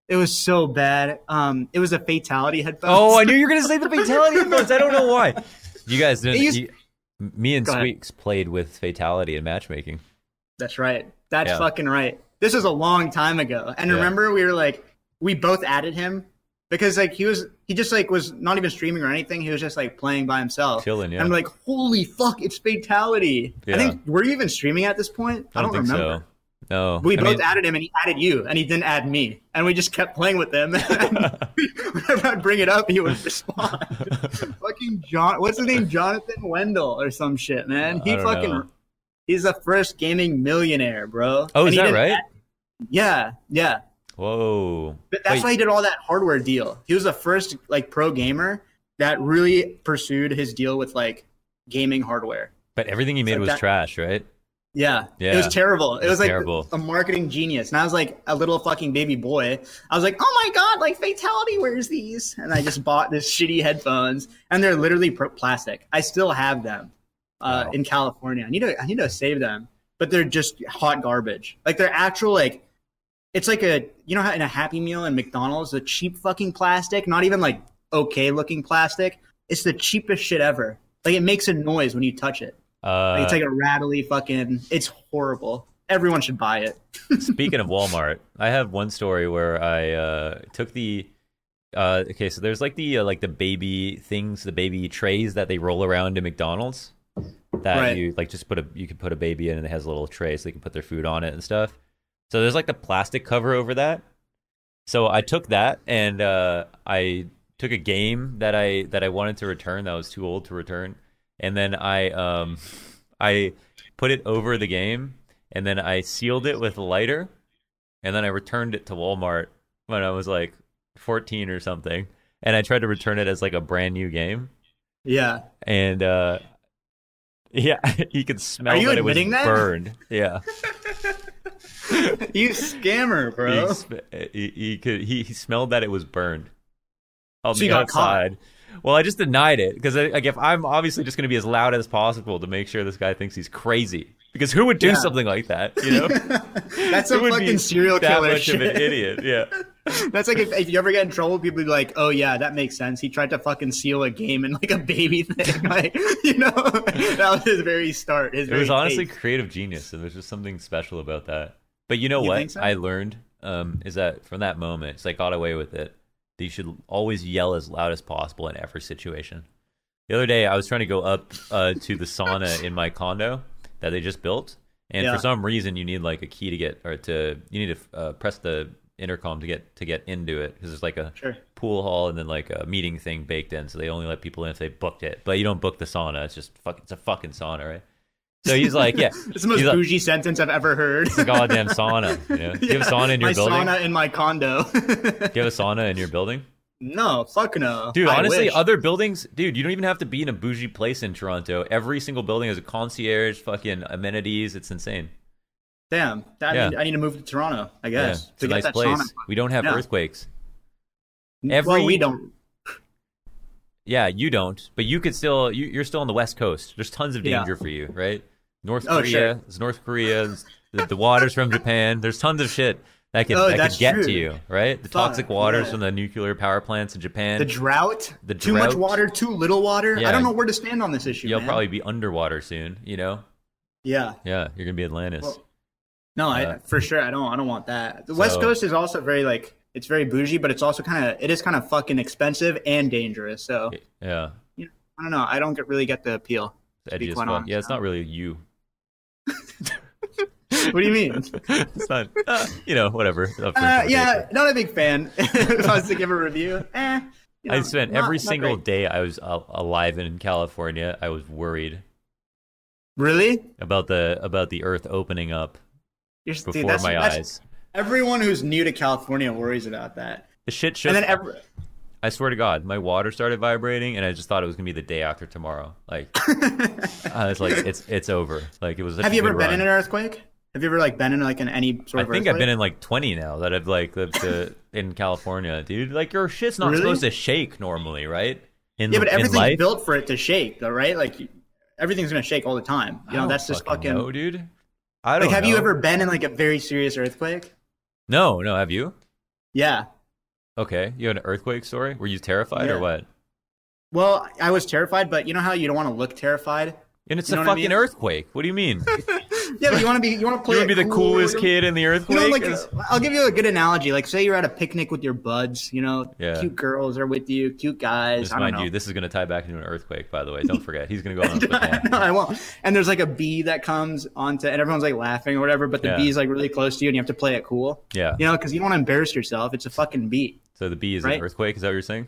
It was so bad. Um, it was a Fatality headphones. Oh, I knew you were gonna say the Fatality headphones. I don't know why. You guys didn't. Used- you- me and ahead. Squeaks played with Fatality and matchmaking. That's right. That's Yeah. fucking right. This was a long time ago. And Yeah. remember we were like we both added him because like he was he just like was not even streaming or anything. He was just like playing by himself. Chilling, yeah. And I'm like, holy fuck, it's Fatality. Yeah. I think were you even streaming at this point? I don't, think remember. so. No, We I both mean- added him and he added you and he didn't add me. And we just kept playing with him. Whenever I'd bring it up, he would respond. fucking John what's his name? Johnathan Wendel or some shit, man. He fucking know. he's the first gaming millionaire, bro. Oh, And is that right? add- yeah, yeah. Whoa. But that's Wait, why he did all that hardware deal. He was the first like pro gamer that really pursued his deal with like gaming hardware. but everything he made like was that- trash, right? Yeah, Yeah. it was terrible. It, was was, like terrible. a marketing genius. And I was like a little fucking baby boy. I was like, oh my god, like Fatality wears these, and I just bought this shitty headphones, and they're literally plastic. I still have them uh, Wow. in California. I need to I need to save them, but they're just hot garbage. Like they're actual like. It's like a you know how in a Happy Meal and McDonald's the cheap fucking plastic, not even like okay looking plastic. It's the cheapest shit ever. Like it makes a noise when you touch it. Uh, it's like a rattly fucking. It's horrible. Everyone should buy it. Speaking of Walmart, I have one story where I uh, took the. Uh, okay, so there's like the uh, like the baby things, the baby trays that they roll around in McDonald's. That Right. you like just put a you can put a baby in and it has a little tray so they can put their food on it and stuff. So there's like the plastic cover over that. So I took that and uh, I took a game that I that I wanted to return that was too old to return, and then I um I put it over the game and then I sealed it with lighter, and then I returned it to Walmart when I was like 14 or something, and I tried to return it as like a brand new game, Yeah. and uh, yeah, you could smell Are you that it was admitting that? burned. Yeah, you scammer, bro. sm- he, he could he, he smelled that it was burned on So the you got caught. Well, I just denied it because like if I'm obviously just going to be as loud as possible to make sure this guy thinks he's crazy. Because who would do Yeah. something like that? You know, That's a fucking serial killer much shit. of an idiot. Yeah. That's like if, if you ever get in trouble, people be like, "Oh yeah, that makes sense." He tried to fucking seal a game in like a baby thing, like you know. that was his very start. His It very was honestly taste. creative genius, and there's just something special about that. But you know You what so? I learned um, is that from that moment, so I got away with it. That you should always yell as loud as possible in every situation. The other day, I was trying to go up uh, to the sauna in my condo that they just built, and Yeah. for some reason, you need like a key to get or to you need to uh, press the intercom to get to get into it because there's like a Sure. pool hall and then like a meeting thing baked in, so they only let people in if they booked it. But you don't book the sauna; it's just fuck. It's a fucking sauna, right? So he's like, yeah, It's the most he's like, bougie sentence I've ever heard. it's a goddamn sauna. You know? Do you have a sauna in your my building? sauna in my condo. Do you have a sauna in your building? no, fuck no, Dude, I honestly, wish. other buildings, dude, you don't even have to be in a bougie place in Toronto. Every single building has a concierge, fucking amenities. It's insane. damn, that Yeah. mean, I need to move to Toronto. I Yeah, guess it's a nice that place. sauna. We don't have Yeah. earthquakes. well, every- we don't. Yeah, you don't, but you could still. You, you're still on the West Coast. There's tons of Yeah. danger for you, right? North Oh, Korea, sure. there's North Korea, the, the waters from Japan. There's tons of shit that could Oh, that could get true. to you, right? The Fuck, toxic waters yeah. from the nuclear power plants in Japan. The drought, The drought. too much water, too little water. Yeah. I don't know where to stand on this issue. You'll man. probably be underwater soon. You know? yeah. Yeah, you're gonna be Atlantis. Well, No, I Uh, for sure I don't I don't want that. The West Coast is also very like it's very bougie, but it's also kind of it is kind of fucking expensive and dangerous. So yeah, I don't know. I don't get, really get the appeal. it's edgy as fuck. Yeah, it's not really you. What do you mean? it's not. uh, you know, whatever. Uh, yeah, not a big fan. if I was to give a review, eh. you I spent not- every not single great. day I was uh, alive in California. I was worried Really? about the about the Earth opening up You're, dude, before that's- my that's- eyes. Everyone who's new to California worries about that. The shit show. And then every, I swear to God, my water started vibrating, and I just thought it was gonna be the day after tomorrow. Like I was like, it's it's over. Like it was. Have you ever good been in an earthquake? Have you ever like been in like in any sort I of I think I've been in like 20 now that I've like lived to, in California, dude. Like your shit's not Really? supposed to shake normally, right? In Yeah, but everything's built for it to shake, though, right? Like everything's gonna shake all the time. I You know, don't that's just fucking. know, dude. I don't like, have you ever been in like a very serious earthquake? No, no. Have you? Yeah. Okay, you had an earthquake story. Were you terrified or what? Well, I was terrified, but you know how you don't want to look terrified. And it's You a what I fucking mean? earthquake. What do you mean? Yeah, but you want to be. You want to play. you want to be the cool, coolest kid in the You earthquake? know, like Is- uh, I'll give you a good analogy. Like, say you're at a picnic with your buds. You know, Yeah. cute girls are with you, cute guys. Just I don't mind know. you, this is going to tie back into an earthquake. By the way, don't forget, he's going to go on. a foot no, I won't. And there's like a bee that comes onto, and everyone's like laughing or whatever, but the Yeah. bee's like really close to you, and you have to play it cool. Yeah. You know, because you don't want to embarrass yourself. It's a fucking bee. So the bee is Right. an earthquake. Is that what you're saying?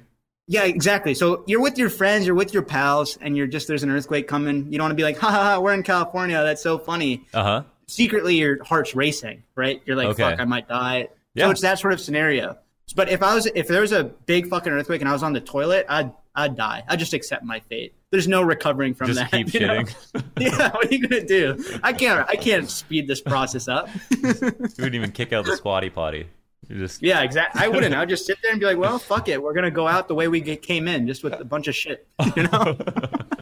Yeah, exactly. So you're with your friends, you're with your pals, and you're just there's an earthquake coming. You don't want to be like, ha ha ha, we're in California. That's so funny. Uh huh. Secretly, your heart's racing, right? You're like, Okay. fuck, I might die. Yeah. So it's that sort of scenario. But if I was, if there was a big fucking earthquake and I was on the toilet, I'd, I'd die. I'd just accept my fate. There's no recovering from Just that. keep shitting. yeah, what are you gonna do? I can't. I can't speed this process up. You wouldn't even kick out the squatty potty. You just yeah, exactly. I wouldn't. I'd just sit there and be like, "Well, fuck it. We're gonna go out the way we get, came in, just with a bunch of shit." You know?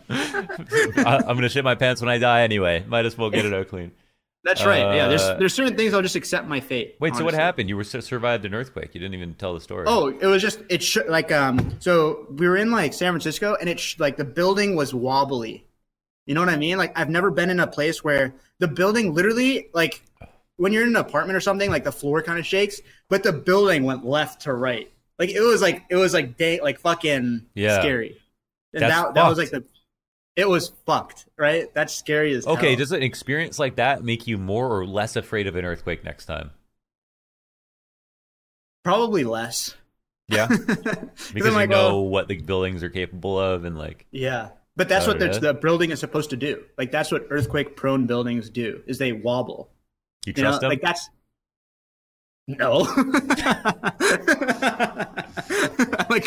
I, I'm gonna shit my pants when I die anyway. Might as well get it out clean. That's right. yeah, there's Uh, there's certain things I'll just accept my fate. Wait, so what happened? You were survived an earthquake. You didn't even tell the story. Oh, it was just it sh- like um. So we were in like San Francisco, and it sh- like the building was wobbly. You know what I mean? Like I've never been in a place where the building literally like when you're in an apartment or something, like the floor kind of shakes, but the building went left to right. Like it was like it was like day like fucking Yeah. scary. And That's that that was like the it was fucked, right? That's scary as Okay, hell. does an experience like that make you more or less afraid of an earthquake next time? probably less. Yeah, Because because you know what the buildings are capable of, and like, Yeah, but that's what the, the building is supposed to do. Like that's what earthquake-prone buildings do: is they wobble. You You know, trust them. like that's no. I'm like,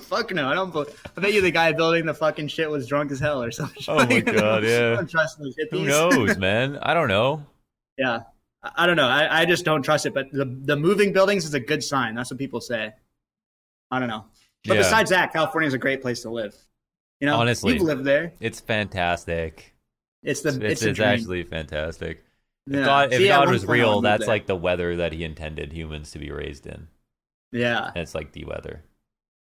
fuck no, I don't. I bet you the guy building the fucking shit was drunk as hell or something. Oh my God, yeah. I don't trust those hippies. Who knows, man? I don't know. yeah, I, I don't know. I, I just don't trust it. But the the moving buildings is a good sign. That's what people say. I don't know. But Yeah. besides that, California is a great place to live. You know, Honestly. you've lived there. It's fantastic. It's the It's, it's, it's, actually fantastic. If Yeah. God, if See, God was real, that's like the weather that He intended humans to be raised in. yeah. And it's like the weather.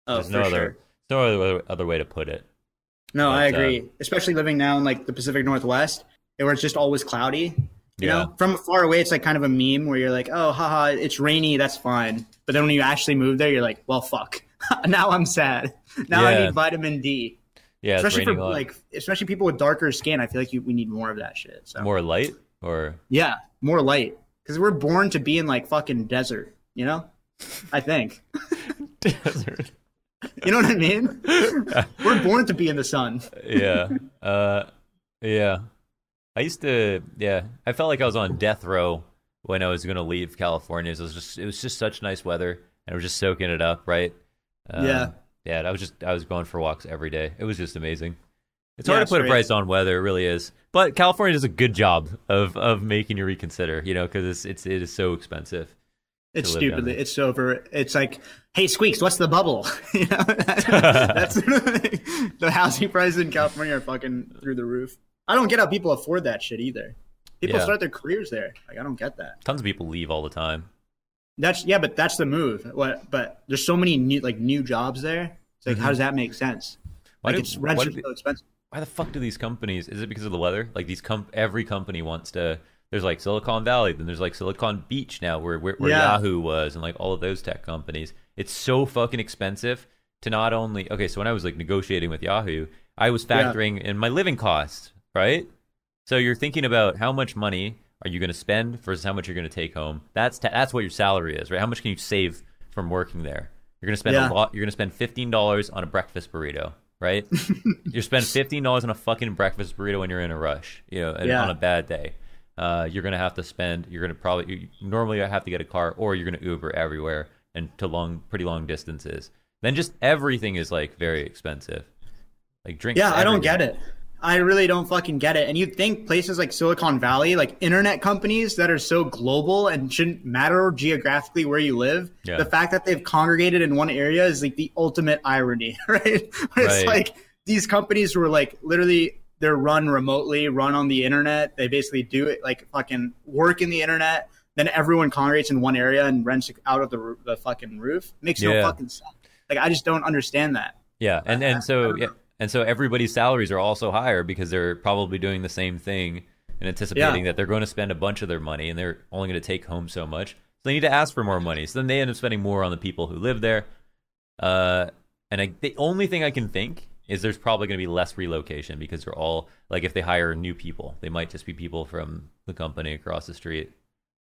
Oh, There's for no sure. other, no other other way to put it. No, I But, uh, agree. Especially living now in like the Pacific Northwest, where it's just always cloudy. You Yeah. know, from far away, it's like kind of a meme where you're like, "Oh, haha, it's rainy. That's fine." But then when you actually move there, you're like, "Well, fuck. now I'm sad. Now I need vitamin D." Yeah, especially for raining a lot. like, especially people with darker skin. I feel like you, we need more of that shit. So more light or yeah, more light because we're born to be in like fucking desert. You know, I think. desert. You know what I mean? we're born to be in the sun. yeah. Uh, yeah. I used to. Yeah, I felt like I was on death row when I was going to leave California. So it was just. It was just such nice weather, and I was just soaking it up. Right. Um, Yeah. Yeah. I was just. I was going for walks every day. It was just amazing. It's Yeah, hard to put a price on weather. It really is. But California does a good job of of making you reconsider. You know, because it's it's it is so expensive. It's stupid. It's over. It's like, hey, Squeaks, what's the bubble? you know, that's the thing. The housing prices in California are fucking through the roof. I don't get how people afford that shit either. People Yeah. start their careers there. Like, I don't get that. Tons of people leave all the time. That's yeah, but that's the move. What? But there's so many new like new jobs there. It's like, how does that make sense? Mm-hmm. Why Like, do- it's rents are so expensive. Why the fuck do these companies is it because of the weather? Like these comp, every company wants to there's like silicon valley then there's like silicon beach now where where, where Yeah. yahoo was and like all of those tech companies. It's so fucking expensive to not only okay so when i was like negotiating with yahoo i was Yeah. factoring in my living costs right? So you're thinking about how much money are you going to spend versus how much you're going to take home. That's ta- that's what your salary is right? How much can you save from working there? You're going to spend Yeah. a lot you're going to spend $15 on a breakfast burrito right you spend fifteen dollars on a fucking breakfast burrito when you're in a rush, you know, and Yeah. on a bad day. Uh, you're gonna have to spend. You're gonna probably you, normally I have to get a car, or you're gonna Uber everywhere and to long, pretty long distances. Then just everything is like very expensive. Like drinks. Yeah, I don't get it. I really don't fucking get it. And you'd think places like Silicon Valley, like internet companies that are so global and shouldn't matter geographically where you live, Yeah. the fact that they've congregated in one area is like the ultimate irony, right? Where Right. It's like these companies were like literally they're run remotely, run on the internet. They basically do it like fucking work in the internet. Then everyone congregates in one area and rents out of the, the fucking roof. Makes no fucking sense. Like I just don't understand that. Yeah, and and so yeah, and so everybody's salaries are also higher because they're probably doing the same thing and anticipating Yeah. that they're going to spend a bunch of their money and they're only going to take home so much. So they need to ask for more money. So then they end up spending more on the people who live there. Uh, and I, the only thing I can think is there's probably going to be less relocation because they're all like if they hire new people, they might just be people from the company across the street.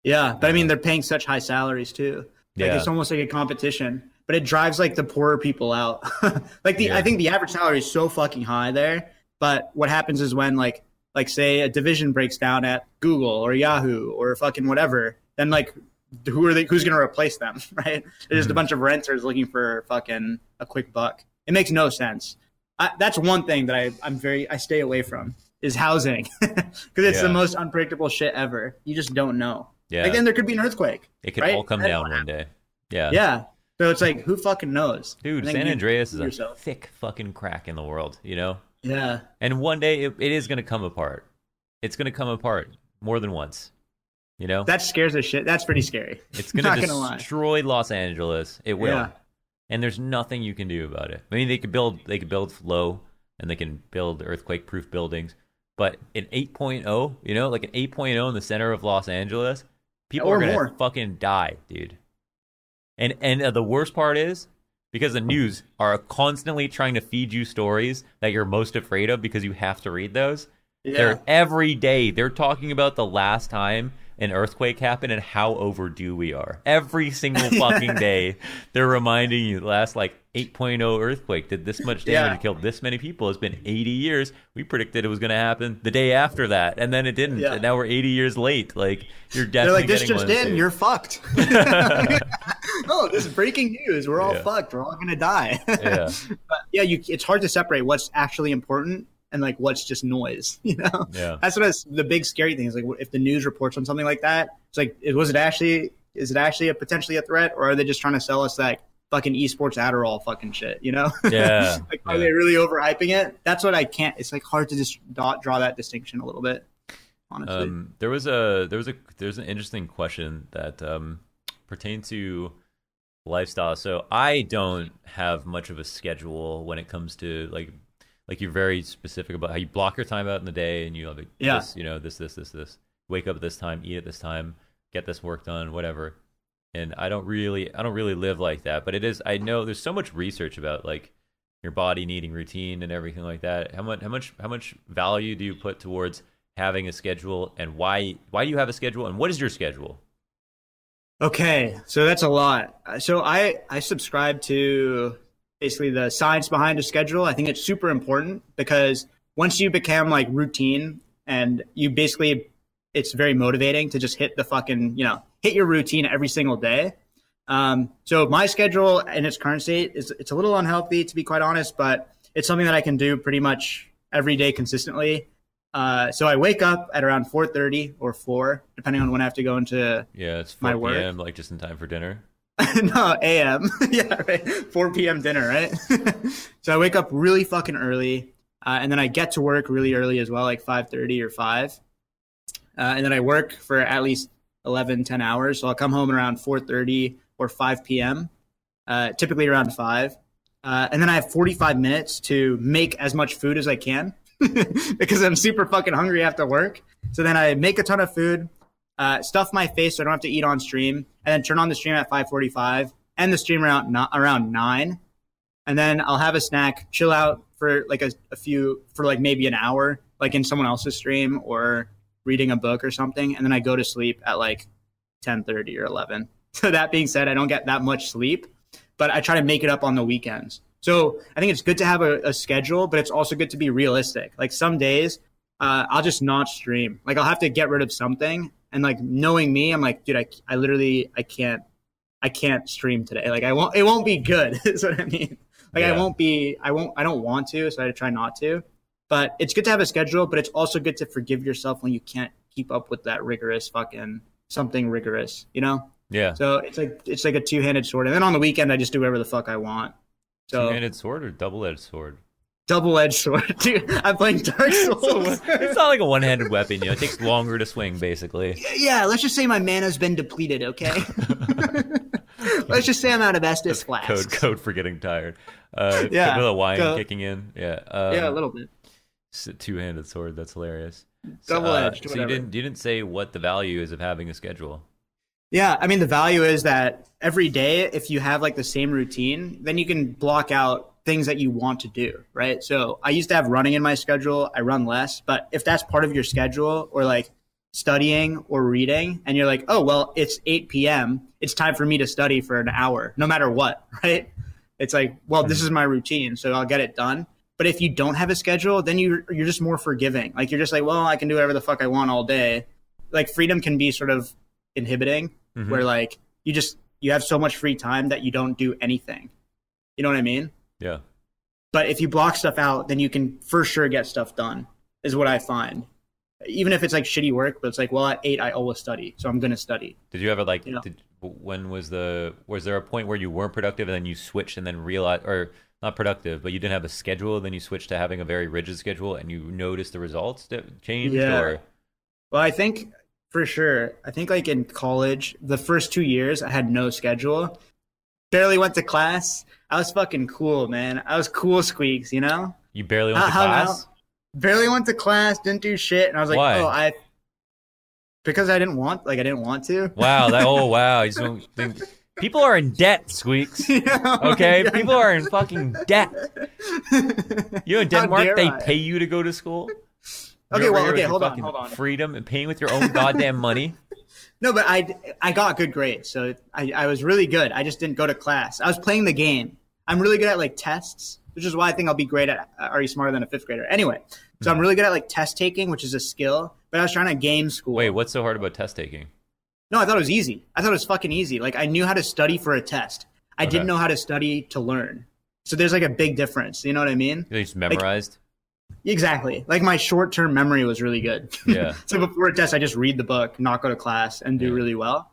Yeah, but I mean, they're paying such high salaries too. Like Yeah. it's almost like a competition, but it drives like the poorer people out. like the, Yeah. I think the average salary is so fucking high there. But what happens is when like, like say a division breaks down at Google or Yahoo or fucking whatever, then like, who are they? Who's going to replace them? Right? There's just a Mhm. bunch of renters looking for fucking a quick buck. It makes no sense. I, that's one thing that I, I'm very I stay away from is housing because it's the most unpredictable shit ever. You just don't know. Yeah, Like then there could be an earthquake. it could right? all come down one day. Yeah, Yeah. So it's like who fucking knows? dude, San Andreas is a yourself. thick fucking crack in the world. You know. Yeah. And one day it, it is going to come apart. It's going to come apart more than once. You know, That scares the shit. That's pretty scary. it's going to gonna destroy Los Angeles. It will, Yeah. and there's nothing you can do about it. I mean, they could build they could build low, and they can build earthquake proof buildings. But an 8.0, you know, like an 8.0 in the center of Los Angeles, people Or are going to fucking die, dude. And and uh, the worst part is because the news are constantly trying to feed you stories that you're most afraid of because you have to read those. Yeah. They're every day they're talking about the last time an earthquake happened and how overdue we are. Every single fucking day they're reminding you the last like 8.0 earthquake did this much damage Yeah. and killed this many people. It's been 80 years. We predicted it was going to happen the day after that and then it didn't. Yeah. And now we're 80 years late. Like you're definitely They're like, this just in, you're fucked. oh, this is breaking news. We're all Yeah. fucked. We're all gonna die. Yeah. but yeah, you it's hard to separate what's actually important and like what's just noise. You know? Yeah. That's what it's, the big scary thing is like if the news reports on something like that, it's like was it actually is it actually a potentially a threat or are they just trying to sell us like fucking esports Adderall fucking shit? You know? Yeah. like are yeah. they really overhyping it? That's what I can't. It's like hard to just draw, draw that distinction a little bit. Honestly, Um, there was a there was a there's an interesting question that um, pertained to lifestyle. So I don't have much of a schedule when it comes to like like you're very specific about how you block your time out in the day and you have a, Yeah. this, you know this this this this wake up at this time, eat at this time, get this work done, whatever. And I don't really I don't really live like that, but it is I know there's so much research about like your body needing routine and everything like that. How much how much how much value do you put towards having a schedule and why why do you have a schedule and what is your schedule? Okay, so that's a lot. Uh, So I I subscribe to basically the science behind a schedule. I think it's super important because once you become like routine and you basically it's very motivating to just hit the fucking, you know, hit your routine every single day. Um, so my schedule in its current state is it's a little unhealthy to be quite honest, but it's something that I can do pretty much every day consistently. Uh, so I wake up at around 4:30 or 4, depending on when I have to go into Yeah, it's My 4 work. p.m. like just in time for dinner. no a.m. yeah, right. 4 p.m. dinner, right? so I wake up really fucking early, uh, and then I get to work really early as well, like 5:30 or 5, uh, and then I work for at least 11, 10 hours. So I'll come home around 4:30 or 5 p.m. Uh, typically around 5, uh, and then I have 45 minutes to make as much food as I can because I'm super fucking hungry after work. So then I make a ton of food uh, stuff my face so I don't have to eat on stream, and then turn on the stream at 5:45, end the stream around no, around nine, and then I'll have a snack, chill out for like a, a few for like maybe an hour, like in someone else's stream or reading a book or something, and then I go to sleep at like 10:30 or 11. So that being said, I don't get that much sleep, but I try to make it up on the weekends. So I think it's good to have a, a schedule, but it's also good to be realistic. Like some days, uh, I'll just not stream. Like I'll have to get rid of something, and like knowing me, I'm like, dude, I, I literally I can't I can't stream today. Like I won't it won't be good. is what I mean. Like I won't be I won't I don't want to, so I try not to. But it's good to have a schedule, but it's also good to forgive yourself when you can't keep up with that rigorous fucking something rigorous, you know? Yeah. So it's like it's like a two handed sword. And then on the weekend I just do whatever the fuck I want. So Two-handed sword or double-edged sword? double edged sword. Dude, I'm playing Dark Souls. it's not like a one-handed weapon. You know, it takes longer to swing, basically. yeah, let's just say my mana's been depleted, okay? let's just say I'm out of Estus flasks. Code, code for getting tired. Uh, Yeah, with a wine go- kicking in. Yeah. Um, yeah, a little bit. Two-handed sword. That's hilarious. Double-edged, So, uh, so you didn't you didn't say what the value is of having a schedule. Yeah, I mean the value is that every day if you have like the same routine, then you can block out things that you want to do, right? So I used to have running in my schedule, I run less, but if that's part of your schedule or like studying or reading and you're like, "Oh, well, it's 8 p.m. It's time for me to study for an hour, no matter what," right? It's like, "Well, this is my routine, so I'll get it done." But if you don't have a schedule, then you you're just more forgiving. Like you're just like, "Well, I can do whatever the fuck I want all day." Like freedom can be sort of inhibiting Mhm. where like you just you have so much free time that you don't do anything. You know what I mean? Yeah. But if you block stuff out, then you can for sure get stuff done. Is what I find. Even if it's like shitty work, but it's like, well, at eight I always study, so I'm gonna study. Did you ever like? You know. Did, when was the? Was there a point where you weren't productive and then you switched and then realized, or not productive, but you didn't have a schedule, then you switched to having a very rigid schedule and you noticed the results that changed? Yeah. Or Well, I think for sure. I think like in college, the first two years I had no schedule. Barely went to class. I was fucking cool, man. I was cool squeaks, you know? you barely went to How- how- class? barely went to class, didn't do shit, and I was like, Why? oh, I because I didn't want, like, I didn't want to. Wow. That. Oh wow. You just don't think people are in debt, Squeaks. Yeah, Okay, yeah, people are in fucking debt. You know, in Denmark, they I? pay you to go to school. Okay, You're over well, okay, your hold on, fucking hold on. Freedom and paying with your own goddamn money. No, but I I got good grades, so I I was really good. I just didn't go to class. I was playing the game. I'm really good at like tests, which is why I think I'll be great at Are You Smarter Than a Fifth Grader? Anyway, so I'm hmm. really good at like test taking, which is a skill. But I was trying to game school. Wait, what's so hard about test taking? No, I thought it was easy. I thought it was fucking easy. Like I knew how to study for a test. I Okay. didn't know how to study to learn. So there's like a big difference. You know what I mean? You just memorized. Exactly. Like my short term memory was really good. Yeah. so before a test, I just read the book, not go to class, and do Yeah. really well.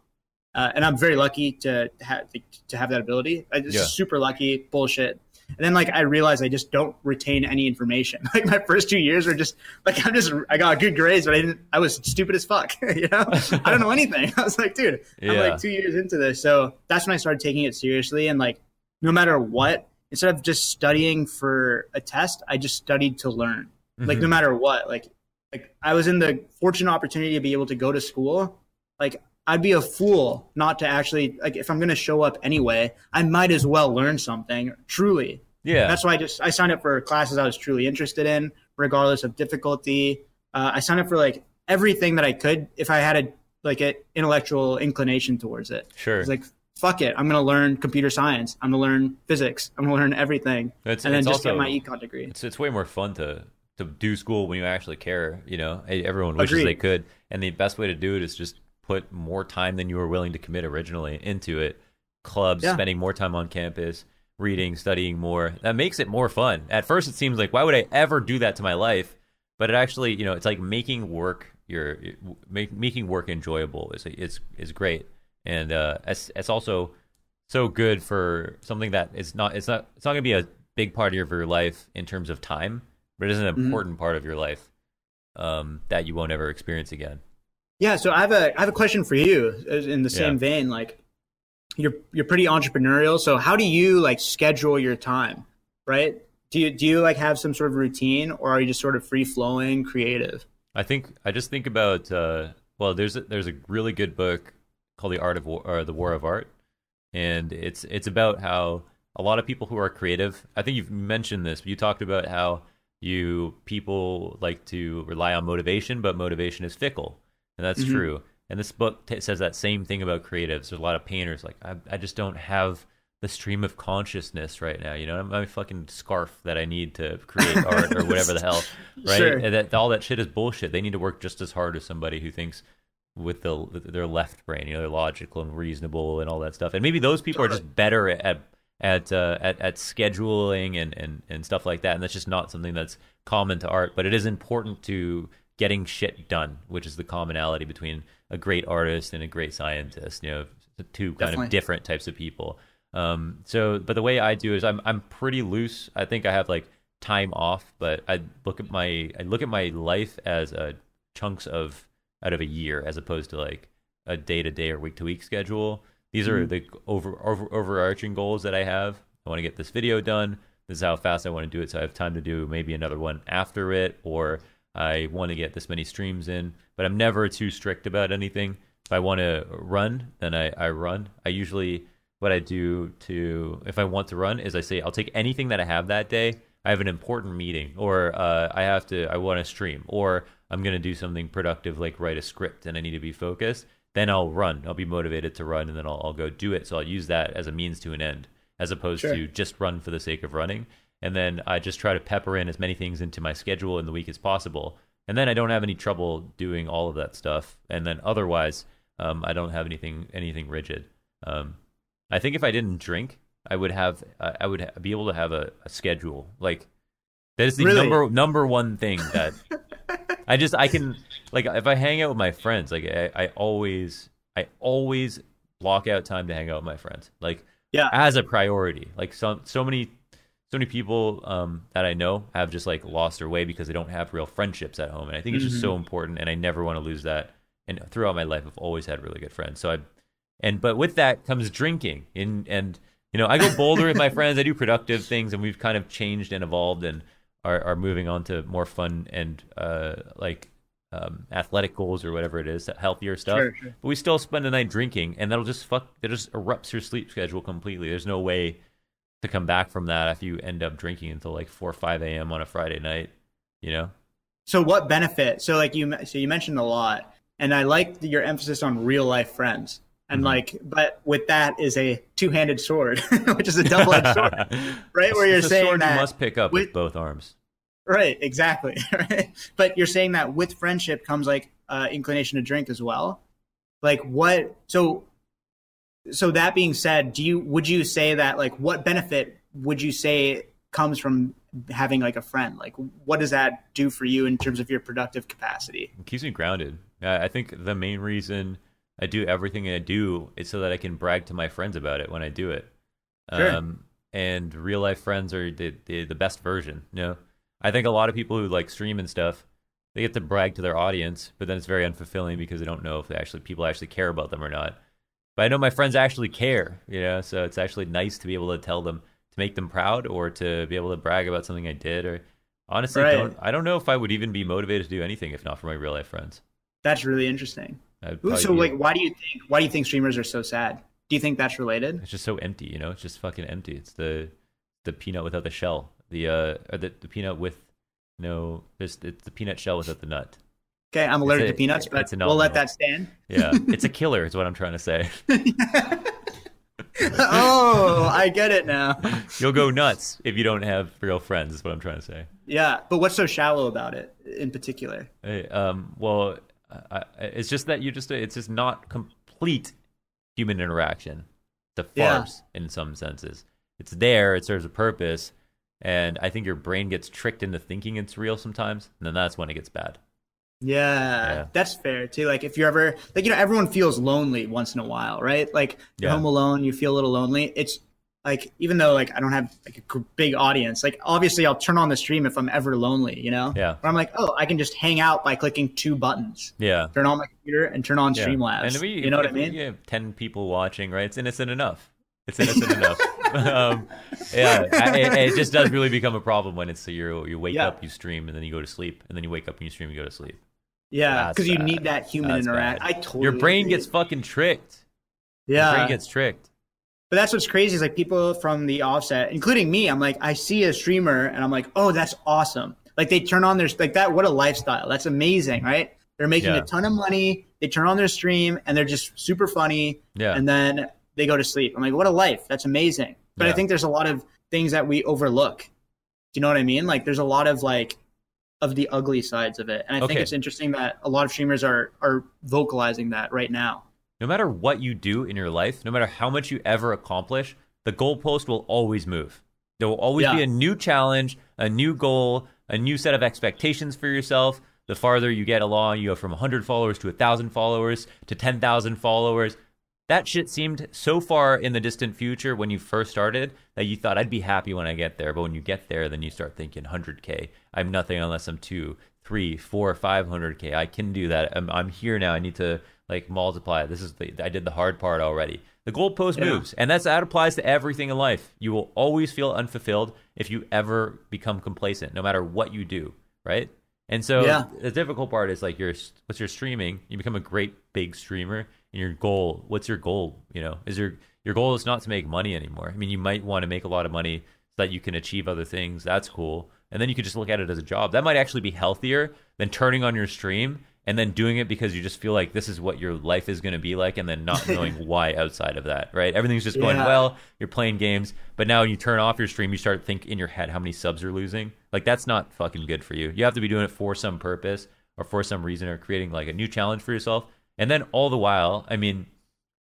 Uh, and I'm very lucky to have to have that ability. I just Yeah. super lucky. Bullshit. And then like I realized I just don't retain any information. Like my first two years were just like I'm just I got good grades, but I didn't. I was stupid as fuck. you know, I don't know anything. I was like, dude, I'm like two years into this. So that's when I started taking it seriously and like no matter what, instead of just studying for a test, I just studied to learn. Like no Mhm. matter what, like like I was in the fortunate opportunity to be able to go to school. Like I'd be a fool not to actually like if I'm going to show up anyway, I might as well learn something truly. Yeah. That's why I just I signed up for classes I was truly interested in, regardless of difficulty. Uh, I signed up for like everything that I could if I had a like an intellectual inclination towards it. Sure. It's like fuck it, I'm gonna learn computer science. I'm gonna learn physics. I'm gonna learn everything, It's- and then it's just also- get my econ degree. it's it's way more fun to to do school when you actually care. You know, everyone wishes Agreed. they could, and the best way to do it is just put more time than you were willing to commit originally into it. Clubs, Yeah. spending more time on campus, reading, studying more. That makes it more fun. At first, it seems like why would I ever do that to my life? but it actually you know it's like making work your make, making work enjoyable is is is great, and uh, it's it's also so good for something that is not it's not it's not going to be a big part of your life in terms of time, but it is an Mm-hmm. important part of your life um, that you won't ever experience again. Yeah, so I have a I have a question for you uh, in the same Yeah. vein. Like, you're you're pretty entrepreneurial. So how do you like schedule your time? Right? Do you do you like have some sort of routine, or are you just sort of free flowing, creative? I think I just think about uh, well, there's a, there's a really good book called The Art of War or The War of Art, and it's it's about how a lot of people who are creative. I think you've mentioned this. But you talked about how you people like to rely on motivation, but motivation is fickle, and that's true. And this book t- says that same thing about creatives. There's a lot of painters like I, I just don't have the stream of consciousness right now. You know, I'm my fucking scarf that I need to create art or whatever the hell, right? Sure. And that all that shit is bullshit. They need to work just as hard as somebody who thinks with the their left brain. You know, they're logical and reasonable and all that stuff. And maybe those people are just better at at uh, at at scheduling and, and and stuff like that. And that's just not something that's common to art. But it is important to getting shit done, which is the commonality between a great artist and a great scientist. You know, two kind Definitely. of different types of people. Um, so, but the way I do is I'm I'm pretty loose. I think I have like time off, but I look at my I look at my life as uh, chunks of out of a year as opposed to like a day to day or week to week schedule. These are the over, over overarching goals that I have. I want to get this video done. This is how fast I want to do it, so I have time to do maybe another one after it, or I want to get this many streams in. But I'm never too strict about anything. If I want to run, then I, I run. I usually what I do to if I want to run is I say I'll take anything that I have that day. I have an important meeting, or uh, I have to I want to stream, or I'm gonna do something productive like write a script and I need to be focused. Then I'll run. I'll be motivated to run, and then I'll, I'll go do it. So I'll use that as a means to an end, as opposed Sure. to just run for the sake of running. And then I just try to pepper in as many things into my schedule in the week as possible. And then I don't have any trouble doing all of that stuff. And then otherwise, um, I don't have anything anything rigid. Um, I think if I didn't drink, I would have uh, I would ha- be able to have a, a schedule. Like that is the Really? number number one thing that I just I can like if I hang out with my friends, like I, I always I always block out time to hang out with my friends. Like Yeah. as a priority. Like so so many so many people um, that I know have just like lost their way because they don't have real friendships at home, and I think it's just so important, and I never want to lose that. And throughout my life, I've always had really good friends. So I, and but with that comes drinking, and and you know I go bolder with my friends. I do productive things, and we've kind of changed and evolved, and are are moving on to more fun and uh like um, athletic goals or whatever it is, healthier stuff. Sure, sure. But we still spend the night drinking, and that'll just fuck. That just erupts your sleep schedule completely. There's no way to come back from that if you end up drinking until like four or five a.m. on a Friday night. You know, So what benefit? So like you so you mentioned a lot, and I like your emphasis on real life friends. And Mm-hmm. like, but with that is a two handed sword, which is a double edged sword, right? Where you're It's saying that you must pick up with, with- both arms. Right, exactly. But you're saying that with friendship comes like uh, inclination to drink as well. Like what? So, so that being said, do you would you say that like what benefit would you say comes from having like a friend? Like what does that do for you in terms of your productive capacity? It keeps me grounded. I think the main reason I do everything I do is so that I can brag to my friends about it when I do it. Sure. Um, and real life friends are the, the the best version. You know, I think a lot of people who like stream and stuff, they get to brag to their audience, but then it's very unfulfilling because they don't know if they actually people actually care about them or not. But I know my friends actually care. You know, so it's actually nice to be able to tell them to make them proud or to be able to brag about something I did or honestly Right. don't I don't know if I would even be motivated to do anything if not for my real life friends. That's really interesting. Ooh, So like, why do you think why do you think streamers are so sad? Do you think that's related? it's just so empty, you know. It's just fucking empty. It's the the peanut without the shell. The uh, or the, the peanut with no, there's it's the peanut shell without the nut. Okay, I'm allergic a- to peanuts, but we'll let that stand. Yeah, it's a killer. Is what I'm trying to say. oh, I get it now. You'll go nuts if you don't have real friends. Is what I'm trying to say. Yeah, but what's so shallow about it in particular? Hey, um, well, I, it's just that you just it's just not complete human interaction. It's a Yeah. farce in some senses. It's there. It serves a purpose. And I think your brain gets tricked into thinking it's real sometimes, and then that's when it gets bad. Yeah, Yeah. that's fair too. Like if you're ever like you know everyone feels lonely once in a while, right? Like you're Yeah. home alone, you feel a little lonely. It's like even though like I don't have like a big audience, like obviously I'll turn on the stream if I'm ever lonely, you know? Yeah. Where I'm like, oh, I can just hang out by clicking two buttons, Yeah. turn on my computer and turn on Yeah. Streamlabs. And we, you know what I mean? You have ten people watching, right? It's innocent enough. It's innocent enough. um, yeah, I- it, it just does really become a problem when it's you you wake up, you stream, and then you go to sleep, and then you wake up and you stream, and you go to sleep. Yeah, because you need that human That's interact. bad. I totally Your brain agree. gets fucking tricked. Your yeah. brain gets tricked. But that's what's crazy is like people from the offset, including me. I'm like, I see a streamer and I'm like, oh, that's awesome. Like they turn on their like that. What a lifestyle! That's amazing, right? They're making Yeah. a ton of money. They turn on their stream and they're just super funny. Yeah. And then they go to sleep. I'm like, what a life! That's amazing. But I think there's a lot of things that we overlook. Do you know what I mean? Like there's a lot of like of the ugly sides of it, and I think it's interesting that a lot of streamers are are vocalizing that right now. no matter what you do in your life, no matter how much you ever accomplish, the goalpost will always move. There will always be a new challenge, a new goal, a new set of expectations for yourself. The farther you get along, you go from 100 followers to 1,000 followers to 10,000 followers. That shit seemed so far in the distant future when you first started that you thought I'd be happy when I get there. But when you get there, then you start thinking 100K. I'm nothing unless I'm two, three, four, 500K. I can do that. I'm, I'm here now. I need to like multiply. This is the, I did the hard part already. The goalpost Yeah. moves, and that's that applies to everything in life. You will always feel unfulfilled if you ever become complacent, no matter what you do, right? And so Yeah. the difficult part is like your what's your streaming. You become a great big streamer, your goal. What's your goal? You know, is your your goal is not to make money anymore. I mean, you might want to make a lot of money so that you can achieve other things. That's cool, and then you could just look at it as a job. That might actually be healthier than turning on your stream and then doing it because you just feel like this is what your life is going to be like, and then not knowing why outside of that. Right? Everything's just going Yeah. well. You're playing games, but now when you turn off your stream, you start think in your head how many subs you're losing. Like that's not fucking good for you. You have to be doing it for some purpose or for some reason or creating like a new challenge for yourself. And then all the while, I mean,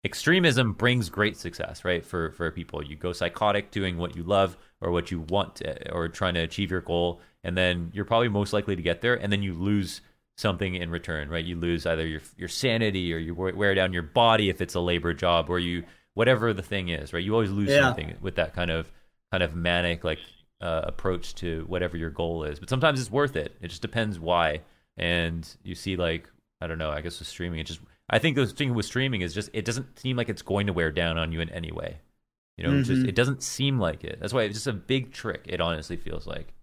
extremism brings great success, right? For for people, you go psychotic doing what you love or what you want to, or trying to achieve your goal, and then you're probably most likely to get there, and then you lose something in return, right? You lose either your your sanity or you wear wear down your body if it's a labor job, or you whatever the thing is, right? You always lose Yeah. something with that kind of kind of manic like uh, approach to whatever your goal is. But sometimes it's worth it. It just depends why. And you see, like I don't know. I guess with streaming, it just I think the thing with streaming is just it doesn't seem like it's going to wear down on you in any way. You know, it's just mm-hmm. it doesn't seem like it. That's why it's just a big trick. It honestly feels like.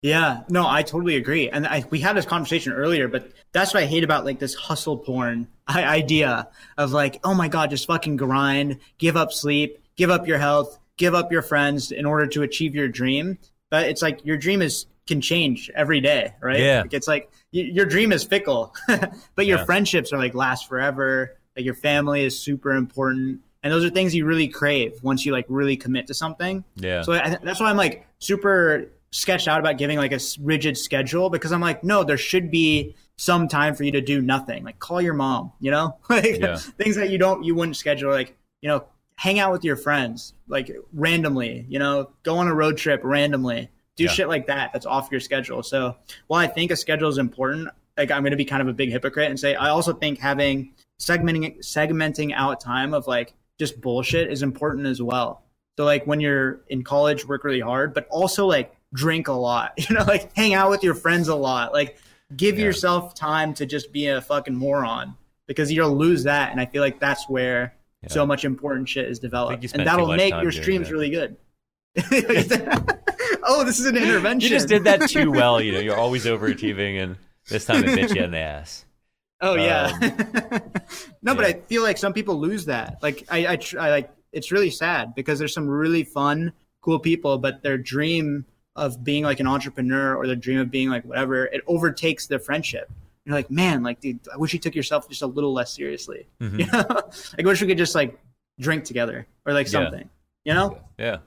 Yeah, no, I totally agree. And I, we had this conversation earlier, but that's what I hate about like this hustle porn idea of like, oh my God, just fucking grind, give up sleep, give up your health, give up your friends in order to achieve your dream. But it's like your dream is can change every day, right? Yeah. Like, it's like y- your dream is fickle, but your Yeah. friendships are like last forever. Like your family is super important. And those are things you really crave once you like really commit to something. Yeah. So I, that's why I'm like super sketched out about giving like a rigid schedule because I'm like, no, there should be some time for you to do nothing. Like call your mom, you know, like Yeah. things that you don't, you wouldn't schedule. Like, you know, hang out with your friends like randomly, you know, go on a road trip randomly, do Yeah. shit like that. That's off your schedule. So while I think a schedule is important, like I'm going to be kind of a big hypocrite and say, I also think having segmenting, segmenting out time of like just bullshit is important as well. So like when you're in college, work really hard, but also like drink a lot, you know, like hang out with your friends a lot, like give Yeah. yourself time to just be a fucking moron because you'll lose that. And I feel like that's where Yeah. so much important shit is developed, and that'll make your streams that. really good. oh, this is an intervention. You just did that too well. You know, you're always overachieving, and this time it bit you in the ass. Oh yeah. Um, no, but. I feel like some people lose that. Like I, I, I like it's really sad because there's some really fun, cool people, but their dream of being like an entrepreneur or their dream of being like whatever, it overtakes their friendship. You're like, man, like, dude, I wish you took yourself just a little less seriously. Mhm. You know, like, I wish we could just like drink together or like Yeah. something. You know, Yeah,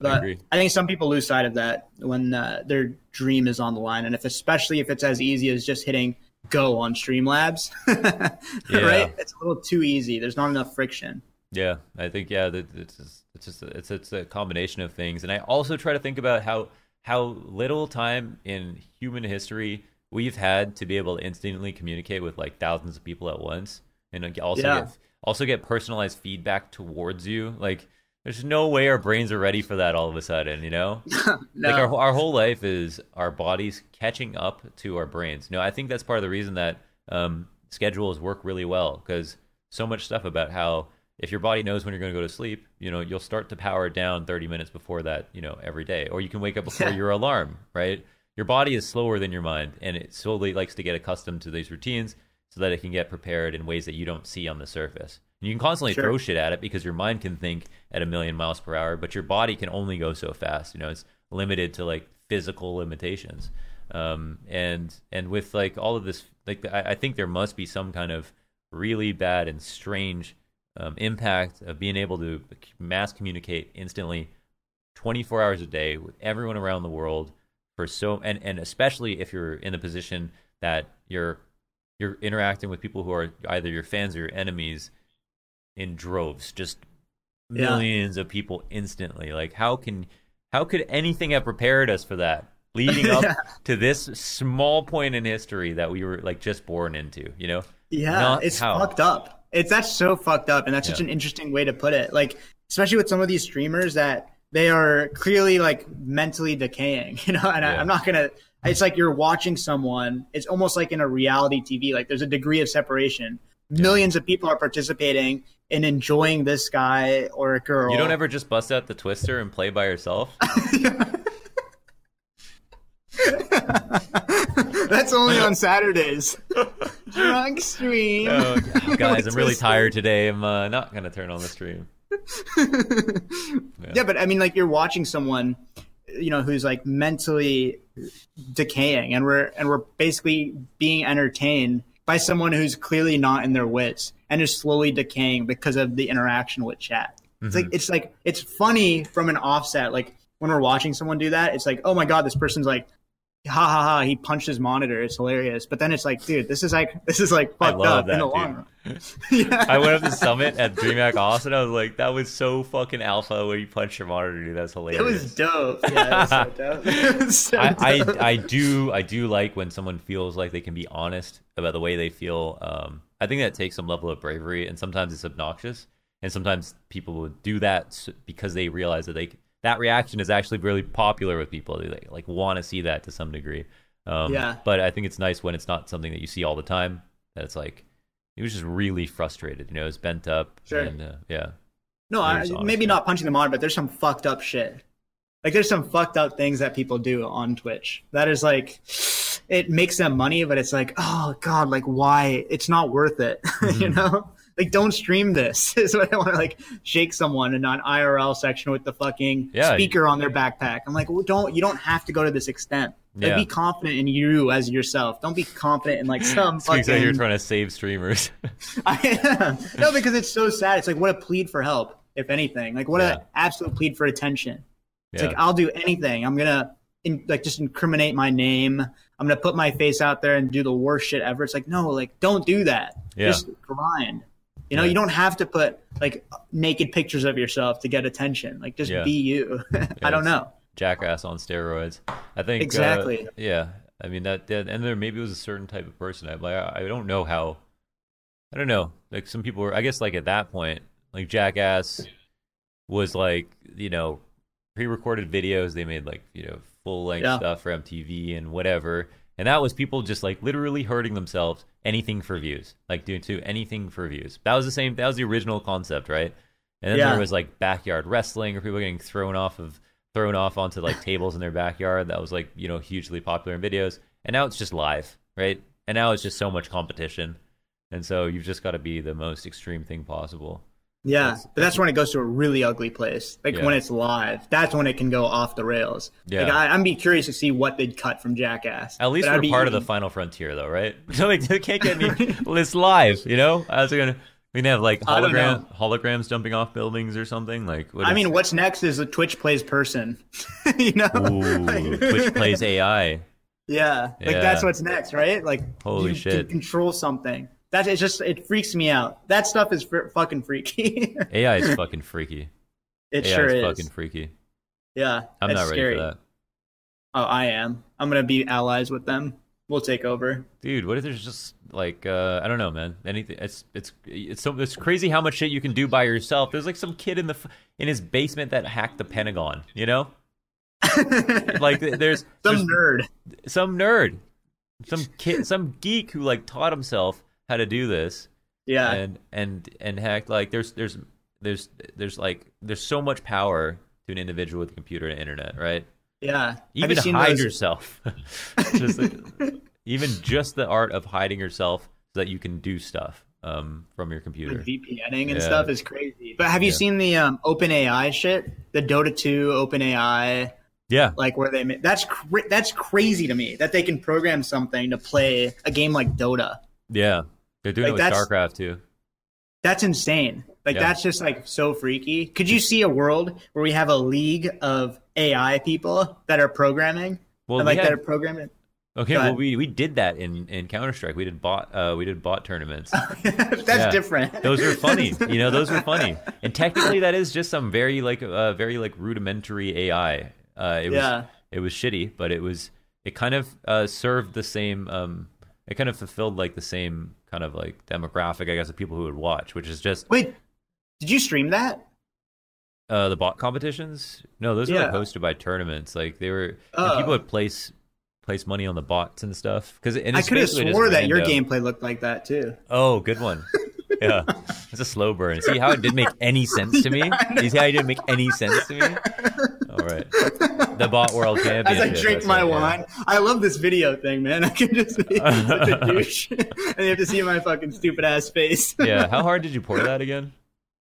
but agree. I think some people lose sight of that when uh, their dream is on the line, and if especially if it's as easy as just hitting go on Streamlabs, right? It's a little too easy. There's not enough friction. yeah. I think yeah, that it's just, It's just a, it's it's a combination of things, and I also try to think about how how little time in human history we've had to be able to instantly communicate with like thousands of people at once, and also Yeah. get also get personalized feedback towards you. Like, there's no way our brains are ready for that all of a sudden, you know. No. Like our our whole life is our bodies catching up to our brains. No, I think that's part of the reason that um, schedules work really well because so much stuff about how if your body knows when you're going to go to sleep, you know, you'll start to power down 30 minutes before that, you know, every day, or you can wake up before your alarm, right? Your body is slower than your mind, and it slowly likes to get accustomed to these routines so that it can get prepared in ways that you don't see on the surface. And you can constantly Sure. throw shit at it because your mind can think at a million miles per hour, but your body can only go so fast. You know, it's limited to like physical limitations. Um, and and with like all of this, like I, I think there must be some kind of really bad and strange um, impact of being able to mass communicate instantly 24 hours a day with everyone around the world for so and and especially if you're in the position that you're you're interacting with people who are either your fans or your enemies in droves just Yeah. millions of people instantly like how can how could anything have prepared us for that leading up Yeah. to this small point in history that we were like just born into you know Yeah, Not it's how. fucked up. It's that's so fucked up, and that's such Yeah. an interesting way to put it. Like, especially with some of these streamers that they are clearly like mentally decaying, you know. And I, I'm not gonna. It's like you're watching someone. It's almost like in a reality TV. Like there's a degree of separation. Millions of people are participating in enjoying this guy or a girl. you don't ever just bust out the twister and play by yourself That's only on Saturdays. Drunk stream. oh, guys i'm really tired today i'm uh, not gonna turn on the stream yeah, but I mean, like you're watching someone, you know, who's like mentally decaying, and we're and we're basically being entertained by someone who's clearly not in their wits and is slowly decaying because of the interaction with chat. It's like mm-hmm. it's like it's funny from an offset. Like when we're watching someone do that, it's like, oh my god, this person's like. Ha ha ha! He punched his monitor. It's hilarious, but then it's like, dude, this is like this is like fucked up in the dude. long run. yeah. I went up to the summit at DreamHack Austin. I was like, that was so fucking alpha when you punched your monitor, dude. That's It hilarious. was dope. Yeah, it was so dope. Was so I, dope. I I do I do like when someone feels like they can be honest about the way they feel. Um, I think that takes some level of bravery, and sometimes it's obnoxious, and sometimes people would do that because they realize that they that reaction is actually really popular with people. They like, like want to see that to some degree. Um, Yeah. But I think it's nice when it's not something that you see all the time. That it's like he was just really frustrated. You know, he's bent up. Sure. And uh, yeah. No, I, honest, maybe yeah. not punching them on, but there's some fucked up shit. Like there's some fucked up things that people do on Twitch. That is like it makes them money, but it's like, oh god, like why? It's not worth it. you Mm-hmm. know? Like don't stream this. Is what I want to like shake someone in an IRL section with the fucking Yeah. speaker on their backpack. I'm like, well, don't you don't have to go to this extent. Like, Yeah. be confident in you as yourself. Don't be confident in like some Speaks like you're trying to save streamers. I am. No, because it's so sad. It's like what a plead for help, if anything. Like what Yeah. an absolute plead for attention. It's Yeah. like I'll do anything. I'm gonna in, like just incriminate my name. I'm gonna put my face out there and do the worst shit ever. It's like no, like don't do that. Yeah. Just grind. You know, Yeah. you don't have to put like naked pictures of yourself to get attention. Like just Yeah. be you. I don't know. jackass on steroids. I think uh, Exactly. yeah, I mean that, that, and there maybe was a certain type of person. I like, I don't know how. I don't know. Like some people were. I guess like at that point, like jackass was like you know pre-recorded videos. They made like you know full length Yeah. stuff for MTV and whatever. And that was people just like literally hurting themselves, anything for views, like doing to anything for views. That was the same. That was the original concept, right? And then Yeah. there was like backyard wrestling, or people getting thrown off of thrown off onto like tables in their backyard. That was like you know hugely popular in videos. And now it's just live, right? And now it's just so much competition, and so you've just got to be the most extreme thing possible. Yeah, That's- but that's when it goes to a really ugly place. Like Yeah. when it's live, that's when it can go off the rails. Yeah. Like I, I'm be curious to see what they'd cut from Jackass. At least But we're part of the final frontier, though, right? like they can't get me. well, it's live, you know. I was gonna. We can have like hologram holograms jumping off buildings or something. Like, what I mean, what's next is a Twitch plays person. you know? Ooh, Like- Twitch plays AI. Yeah, like that's what's next, right? Like, Holy you shit. control something. That it's just it freaks me out. That stuff is fr- fucking freaky. AI is fucking freaky. It AI sure is is. fucking freaky. Yeah, I'm not ready scary. for that. Oh, I am. I'm gonna be allies with them. We'll take over. Dude, what if there's just like uh, I don't know, man. Anything? It's it's it's so it's crazy how much shit you can do by yourself. There's like some kid in the in his basement that hacked the Pentagon. You know, like there's Some there's nerd. some nerd, some kid, some geek who like taught himself how to do this Yeah. and and and hacked. Like there's there's there's there's like there's so much power to an individual with a computer and internet, right? yeah. Even you hide those? yourself just even just the art of hiding yourself so that you can do stuff um, from your computer Like VPNing and Yeah. stuff is crazy. But have you Yeah. seen the um, OpenAI shit? The Dota 2 OpenAI, yeah like where they that's cra- that's crazy to me that they can program something to play a game like Dota. yeah they're doing Like, it with starcraft too That's insane. Like Yeah. that's just like so freaky. Could you see a world where we have a league of AI people that are programming? well and we like had- that are programming. okay well we, we did that in, in counter-strike we did bot uh, we did bot tournaments that's Yeah. different. those were funny you know those were funny and technically that is just some very like uh, very like rudimentary ai uh, it was Yeah. it was shitty but it was it kind of uh, served the same um it kind of fulfilled like the same kind of like demographic i guess of people who would watch which is just Wait, did you stream that? Uh, the bot competitions? No, those were like hosted by tournaments. Like they were, Oh. people would place place money on the bots and stuff. Because I could have swore that your gameplay looked like that too. Oh, good one. Yeah, it's a slow burn. See how it didn't make any sense to me. You see how it didn't make any sense to me. All right, the bot world champion. As. I drink that's my it, yeah. wine, I love this video thing, man. I can just be such a douche, and you have to see my fucking stupid ass face. Yeah, how hard did you pour that again?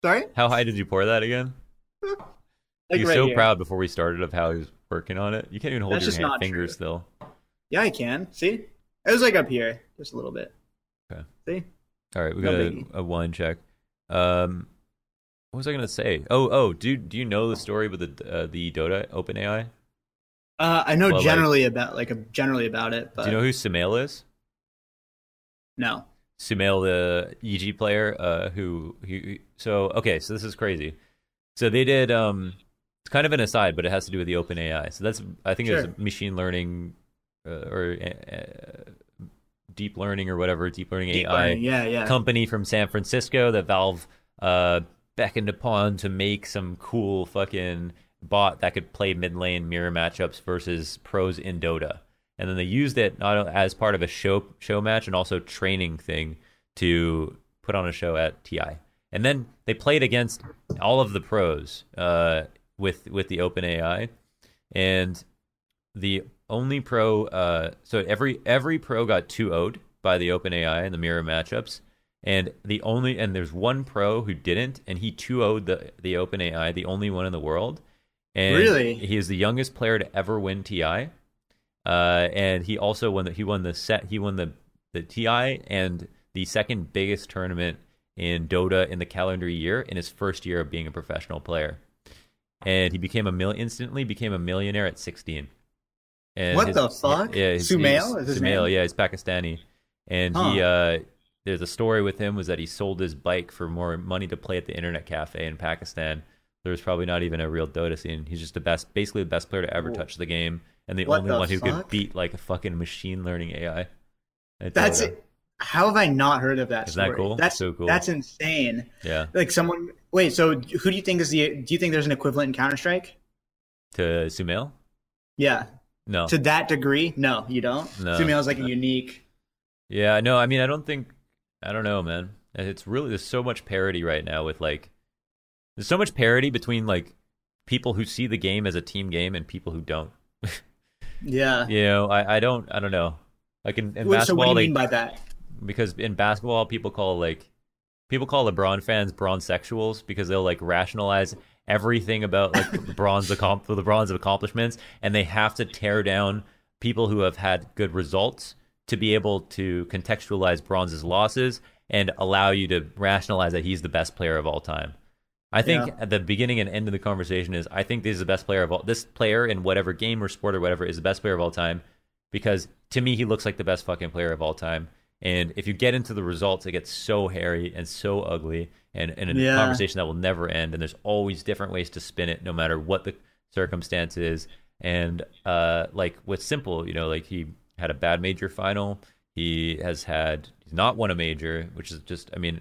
Sorry, How high did you pour that again? like was right so here. proud before we started of how he was working on it. You can't even hold That's your hand, fingers true. still. Yeah, I can. See, it was like up here, just a little bit. Okay. See, All right, we No got a, a wine check. Um, what was I gonna say? Oh, oh, do do you know the story with the uh, the Dota OpenAI? uh, I know Well, like- generally about like a, generally about it, but Do you know who Sumail is? no. Sumail, the EG player, uh, who he so okay. So this is crazy. So they did um, it's kind of an aside, but it has to do with the OpenAI. So that's I think Sure. it's machine learning uh, or uh, deep learning or whatever deep learning Deep AI learning, yeah, yeah. company from San Francisco that Valve uh, beckoned upon to make some cool fucking bot that could play mid lane mirror matchups versus pros in Dota. And then they used it not as part of a show show match and also training thing to put on a show at TI. And then they played against all of the pros uh, with with the OpenAI. and the only pro uh so every every pro got 2 0'd by the OpenAI in the mirror matchups and the only and there's one pro who didn't and he 2 0'd the the OpenAI the only one in the world and Really? he is the youngest player to ever win TI uh and he also won the he won the set he won the the TI and the second biggest tournament in Dota in the calendar year in his first year of being a professional player and he became a mil instantly became a millionaire at 16 and What his- the fuck? Yeah, his, Sumail his Sumail, name? yeah, he's Pakistani, and he uh, there's a story with him was that he sold his bike for more money to play at the internet cafe in Pakistan. There's probably not even a real Dota scene. He's just the best, basically the best player to ever Whoa. touch the game, and the What only the one who could beat like a fucking machine learning AI. at That's it. How have I not heard of that Isn't that cool? That's So cool. That's insane. Yeah, Like someone. Wait, so who do you think is the? Do you think there's an equivalent in Counter Strike? to Sumail. Yeah, No, to that degree. No, you don't. No. Sumail is like a uh, unique. Yeah, no, I mean, I don't think, I don't know, man. It's really there's so much parity right now with like, there's so much parity between like people who see the game as a team game and people who don't. Yeah. You know, I, I don't, I don't know. Like in, in Wait, so what basketball, do you mean by that? because in basketball, people call like, people call LeBron fans bronze sexuals because they'll like rationalize everything about like LeBron's accom- LeBron's accomplishments, and they have to tear down people who have had good results to be able to contextualize Bronze's losses and allow you to rationalize that he's the best player of all time. I think Yeah. at the beginning and end of the conversation is I think this is the best player of all this player in whatever game or sport or whatever is the best player of all time because to me he looks like the best fucking player of all time And if you get into the results, it gets so hairy and so ugly, and, and a Yeah. conversation that will never end. And there's always different ways to spin it, no matter what the circumstance is. And uh, like with s1mple, you know, like he had a bad major final. He has had he's not won a major, which is just, I mean,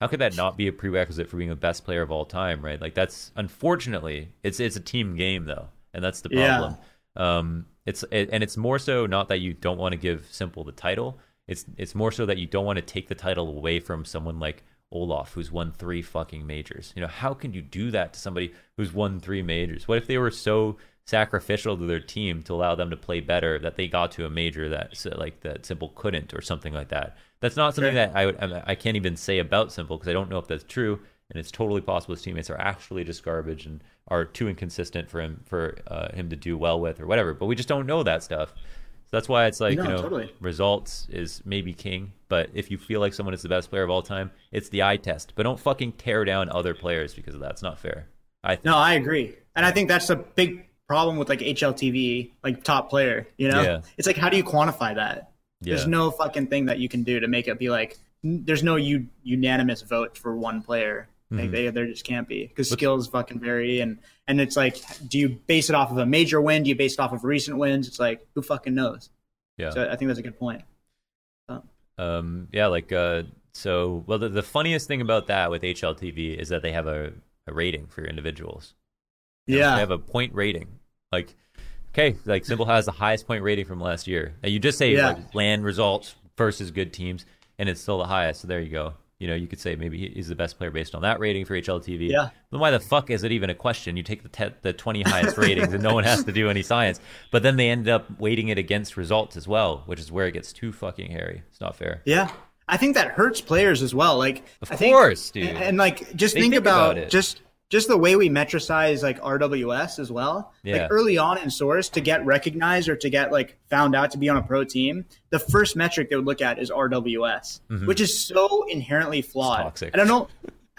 how could that not be a prerequisite for being the best player of all time, right? Like that's unfortunately, it's it's a team game though, and that's the Yeah. problem. Um, it's it, and it's more so not that you don't want to give s1mple the title. It's it's more so that you don't want to take the title away from someone like Olof, who's won three fucking majors. You know, how can you do that to somebody who's won three majors? What if they were so sacrificial to their team to allow them to play better that they got to a major that like that s1mple couldn't or something like that? That's not something Sure. that I would I I can't even say about s1mple because I don't know if that's true, and it's totally possible his teammates are actually just garbage and are too inconsistent for him for uh, him to do well with or whatever. But we just don't know that stuff. So that's why it's like No, you know totally. results is maybe king, but if you feel like someone is the best player of all time, it's the eye test. But don't fucking tear down other players because of that. It's not fair. I think. No, I agree, and I think that's a big problem with like HLTV, like top player. You know, Yeah. it's like how do you quantify that? Yeah. There's no fucking thing that you can do to make it be like. There's no u- unanimous vote for one player. Mm-hmm. Like they, there just can't be because skills fucking vary, and and it's like, do you base it off of a major win? Do you base it off of recent wins? It's like who fucking knows? Yeah. So I think that's a good point. Um, yeah, like uh, so. Well, the, the funniest thing about that with HLTV is that they have a, a rating for individuals. You know, Yeah. they have a point rating. Like, okay, like s1mple has the highest point rating from last year. And you just say Yeah. like land results versus good teams, and it's still the highest. So there you go. You know, you could say maybe he's the best player based on that rating for HLTV. Yeah. Then why the fuck is it even a question? You take the te- the twenty highest ratings, and no one has to do any science. But then they ended up weighting it against results as well, which is where it gets too fucking hairy. It's not fair. Yeah. I think that hurts players as well. Like, Of I think- course, dude. And, and, like, just think, think about, about it. just just the way we metricize like RWS as well. Yeah. Like early on in Source, to get recognized or to get like found out to be on a pro team, the first metric they would look at is RWS, which is so inherently flawed. Mm-hmm. toxic. I don't know.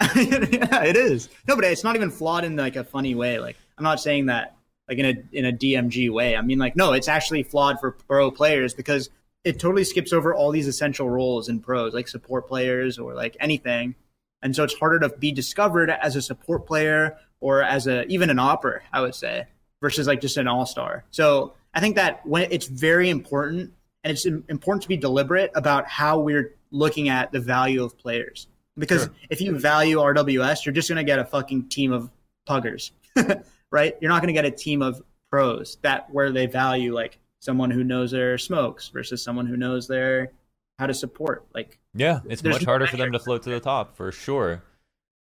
yeah, it is. No, but it's not even flawed in like a funny way. Like I'm not saying that like in a in a DMG way. I mean like no, it's actually flawed for pro players because it totally skips over all these essential roles in pros, like support players or like anything. And so it's harder to be discovered as a support player or as a even an AWPer, I would say, versus like just an all star. So I think that when it's very important and it's important to be deliberate about how we're looking at the value of players. Because Sure. if you value RWS, you're just going to get a fucking team of puggers, right? You're not going to get a team of pros that where they value like someone who knows their smokes versus someone who knows their how to support. Like Yeah, it's much harder for them to float to the top for sure.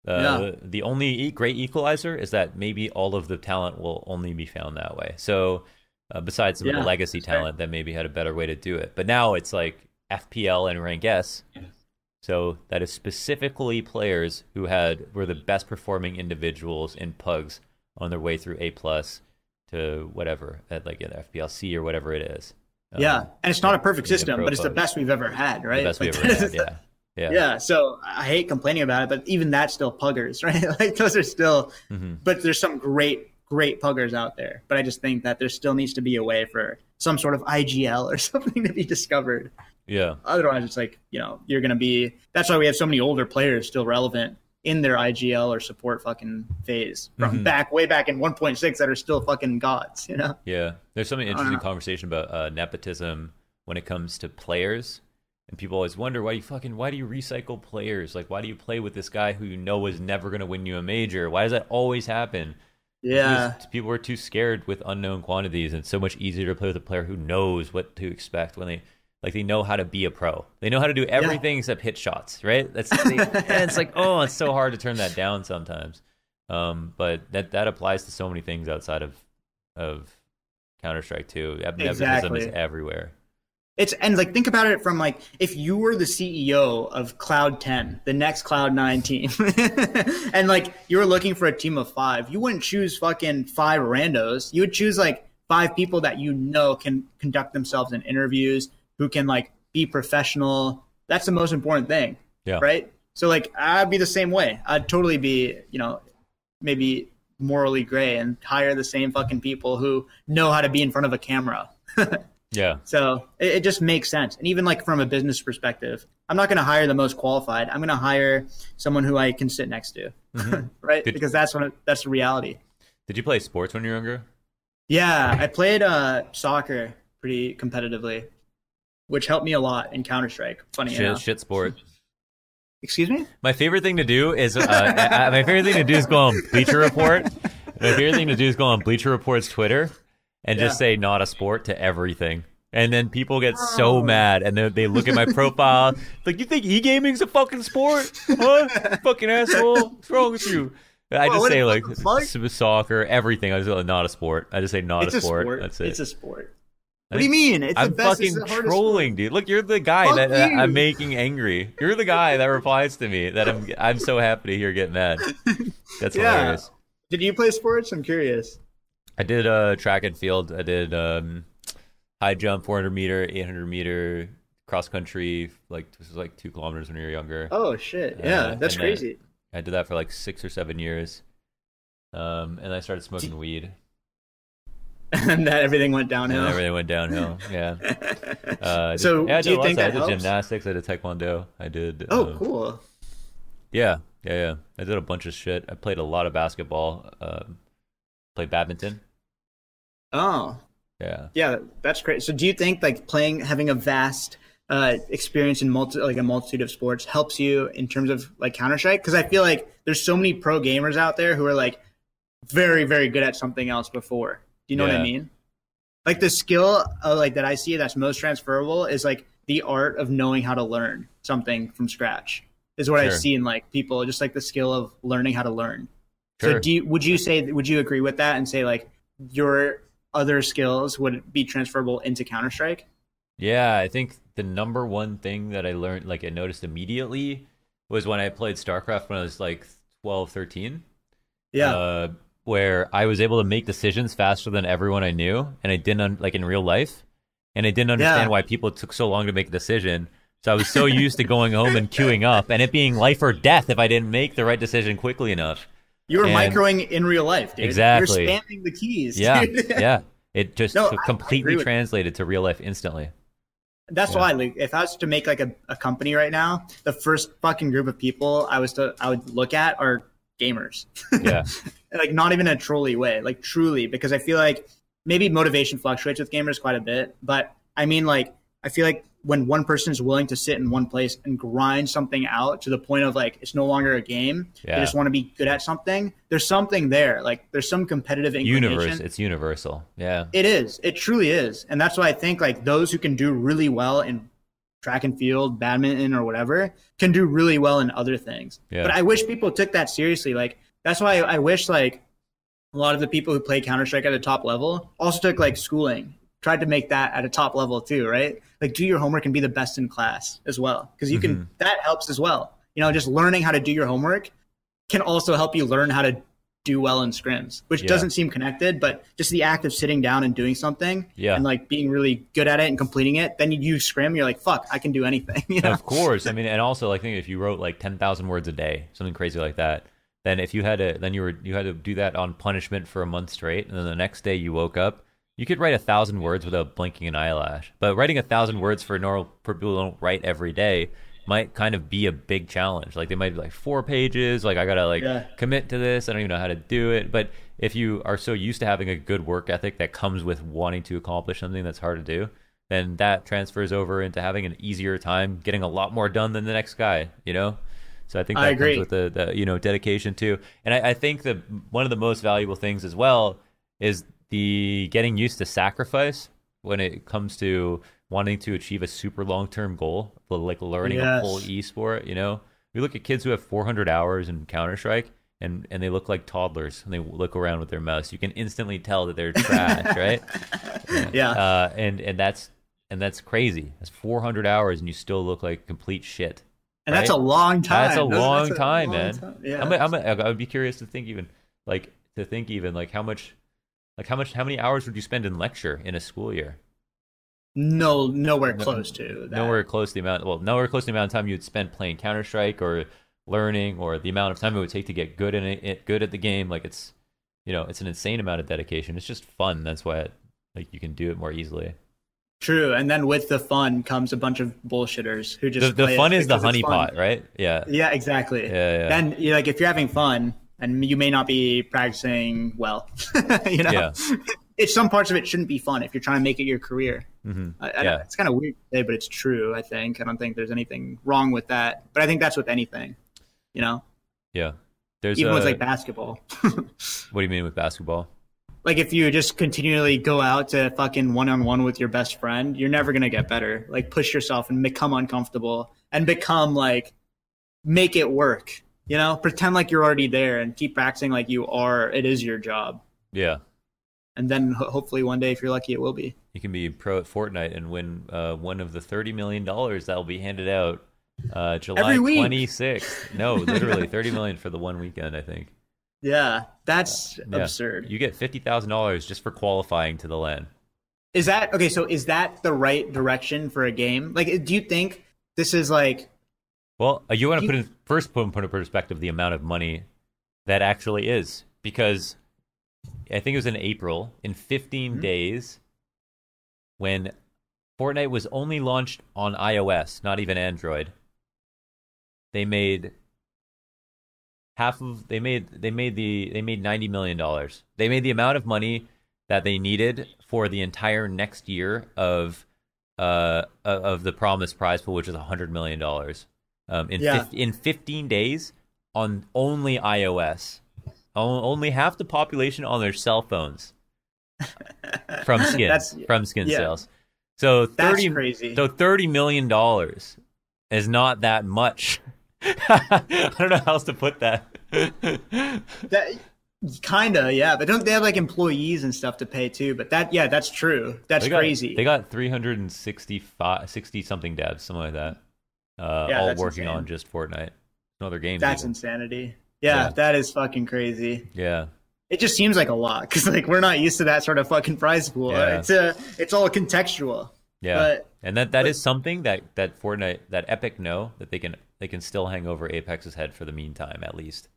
Uh, Yeah. The only great equalizer is that maybe all of the talent will only be found that way. So, uh, besides some of the legacy talent that maybe had a better way to do it, but now it's like FPL and rank S. Yes. So that is specifically players who had were the best performing individuals in pugs on their way through A plus to whatever at like an FPLC or whatever it is. Um, yeah, and it's not a perfect system, but it's the best we've ever had, right? the best we Like, ever had. Yeah, yeah, yeah. So I hate complaining about it, but even that's still puggers, right? like those are still, Mhm. but there's some great, great puggers out there. But I just think that there still needs to be a way for some sort of IGL or something to be discovered. yeah. Otherwise, it's like you know you're going to be. That's why we have so many older players still relevant in their IGL or support fucking phase from Mhm. back way back in 1.6 that are still fucking gods. You know? Yeah, there's some interesting conversation about uh, nepotism when it comes to players, and people always wonder why you fucking why do you recycle players? Like, why do you play with this guy who you know is never going to win you a major? Why does that always happen? Yeah. Because people are too scared with unknown quantities, and it's so much easier to play with a player who knows what to expect when they like they know how to be a pro. They know how to do everything except hit shots, right? That's they, and it's like oh, it's so hard to turn that down sometimes. Um, but that that applies to so many things outside of of Counter Strike too. Nepotism Exactly. is everywhere. It's and like think about it from like if you were the CEO of Cloud 10, the next Cloud 9 team, and like you were looking for a team of five, you wouldn't choose fucking five randos. You would choose like five people that you know can conduct themselves in interviews, who can like be professional. That's the most important thing, Yeah. right? So like I'd be the same way. I'd totally be, you know, maybe morally gray and hire the same fucking people who know how to be in front of a camera. Yeah. So it, it just makes sense. And even like from a business perspective, I'm not going to hire the most qualified. I'm going to hire someone who I can sit next to, Mhm. right? Did- because that's when it, that's the reality. Did you play sports when you were younger? Yeah, I played uh, soccer pretty competitively, which helped me a lot in Counter Strike. Funny Shit, enough. shit sport. Excuse me. My favorite thing to do is uh, uh, my favorite thing to do is go on Bleacher Report. My favorite thing to do is go on Bleacher Report's Twitter and just say "not a sport" to everything. And then people get so Oh. mad, and they, they look at my profile like, "You think e gaming's a fucking sport? Huh? fucking asshole! What's wrong with you?" I Whoa, just say like soccer, everything. I just go, not a sport. I just say not it's a a sport. sport. That's it. It's a sport. I What do you mean? It's I'm best, fucking the trolling, dude. Look, you're the guy Fuck that, you. I'm making angry. You're the guy that replies to me that I'm. I'm so happy to hear get mad. That's Yeah. hilarious. Did you play sports? I'm curious. I did uh, track and field. I did um, high jump, 400 meter, 800 meter, cross country. Like this was like two kilometers when you were younger. Oh shit! Yeah, Uh, that's crazy. I did that for like six or seven years. Um, and I started smoking weed, and that everything went downhill. then everything went downhill. Yeah. Uh, did- so yeah, I do did you think of- I did helps? gymnastics. I did taekwondo. I did. Oh, um, cool. Yeah, yeah, yeah. I did a bunch of shit. I played a lot of basketball. Um, played badminton. Oh, Yeah. yeah, that's great. So, do you think like playing, having a vast uh, experience in multi, like a multitude of sports, helps you in terms of like Counter Strike? Because I feel like there's so many pro gamers out there who are like very, very good at something else before. Do you know what I mean? Like the skill uh, like that I see that's most transferable is like the art of knowing how to learn something from scratch. Is what I Sure. see in like people, just like the skill of learning how to learn. Sure. So do you, would you say would you agree with that and say like your other skills would be transferable into Counter Strike? Yeah, I think the number one thing that I learned, like I noticed immediately, was when I played StarCraft when I was like 12, 13. Yeah. Uh, where I was able to make decisions faster than everyone I knew, and I didn't un- like in real life, and I didn't understand Yeah. why people took so long to make a decision. So I was so used to going home and queuing up, and it being life or death if I didn't make the right decision quickly enough. you were and- microing in real life, dude. Exactly. You're spamming the keys. Yeah, dude. yeah. It just No, co- I- I completely translated to real life instantly. That's Yeah. why, like, if I was to make like a, a company right now, the first fucking group of people I was to I would look at are gamers. Yeah, like not even in a trolly way, like truly, because I feel like maybe motivation fluctuates with gamers quite a bit, but I mean, like, I feel like when one person is willing to sit in one place and grind something out to the point of like it's no longer a game, Yeah. they just want to be good at something. There's something there, like there's some competitive inclination. universe. It's universal. Yeah, It is. It truly is. And that's why I think like those who can do really well in track and field, badminton or whatever, can do really well in other things. Yeah. But I wish people took that seriously. Like that's why I wish like a lot of the people who play Counter Strike at a top level also took like schooling, tried to make that at a top level too, right? Like do your homework and be the best in class as well. Because you Mm-hmm. can that helps as well. You know, just learning how to do your homework can also help you learn how to do well in scrims, which Yeah. doesn't seem connected, but just the act of sitting down and doing something Yeah. and like being really good at it and completing it, then you use scrim, you're like, fuck, I can do anything. you know? Of course. I mean, and also, like, think if you wrote like ten thousand words a day, something crazy like that, then if you had to, then you were you had to do that on punishment for a month straight, and then the next day you woke up, you could write a thousand words without blinking an eyelash. But writing a thousand words for normal people who don't write every day might kind of be a big challenge. Like they might be like four pages. Like I gotta like Yeah. commit to this. I don't even know how to do it. But if you are so used to having a good work ethic that comes with wanting to accomplish something that's hard to do, then that transfers over into having an easier time getting a lot more done than the next guy. You know. So I think that I agree. comes with the, the you know dedication too. And I, I think that one of the most valuable things as well is the getting used to sacrifice when it comes to wanting to achieve a super long term goal, like learning a Yes. full e-sport. You know, we look at kids who have 400 hours in Counter Strike. And, and they look like toddlers and they look around with their mouse. You can instantly tell that they're trash, right? Yeah. Uh, and and that's and that's crazy. That's 400 hours, and you still look like complete shit. and that's a long time. That's a That's- long that's a time, long man. time. Yeah. I'm, I'm, I would be curious to think even like to think even like how much, like how much, how many hours would you spend in lecture in a school year? No, nowhere No- close to that. Nowhere close to the amount. Well, nowhere close to the amount of time you'd spend playing Counter Strike or learning, or the amount of time it would take to get good in it, good at the game. Like it's, you know, it's an insane amount of dedication. It's just fun. That's why it, like you can do it more easily. True, and then with the fun comes a bunch of bullshitters who just The, the fun is the because it's fun. honeypot, right? Yeah. Yeah, exactly. Yeah, yeah. Then you like if you're having fun and you may not be practicing well, you know. Yeah. It's some parts of it shouldn't be fun if you're trying to make it your career. Hmm I, I Yeah. it's kind of weird to say, but it's true. I think I don't think there's anything wrong with that. But I think that's with anything, you know, Yeah. There's even uh, with like basketball. what do you mean with basketball? like if you just continually go out to fucking one on one with your best friend, you're never gonna get better. Like push yourself and become uncomfortable and become like make it work. You know, pretend like you're already there and keep practicing like you are. It is your job, Yeah. And then ho- hopefully one day, if you're lucky, it will be. You can be pro at Fortnite and win uh, one of the thirty million dollars that will be handed out uh, July twenty sixth. No, literally thirty million for the one weekend. I think. Yeah, that's Yeah. absurd. You get fifty thousand dollars just for qualifying to the LAN. Is that okay? So is that the right direction for a game? Like, do you think this is like Well, uh, you want to put in first put in perspective the amount of money that actually is because I think it was in April in 15 Mhm. days when Fortnite was only launched on iOS, not even Android. They made half of they made they made the they made 90 million dollars. They made the amount of money that they needed for the entire next year of uh of the promised prize pool which is 100 million dollars um, in Yeah. fif- in 15 days on only iOS. Only half the population on their cell phones from skin from skin yeah. sales. So that's 30 crazy? so 30 million dollars is not that much. I don't know how else to put that. That kinda, yeah. But don't they have like employees and stuff to pay too? But that, yeah, that's true. That's they got, crazy. They got 365 60 something devs, something like that. Uh, Yeah, all working insane. on just Fortnite. No other games. that's even. insanity. Yeah, Yeah. that is fucking crazy. yeah. It just seems like a lot because like we're not used to that sort of fucking prize pool. Yeah. It's a, it's all contextual. Yeah. But and that that but- is something that that Fortnite that Epic know that they can they can still hang over Apex's head for the meantime at least.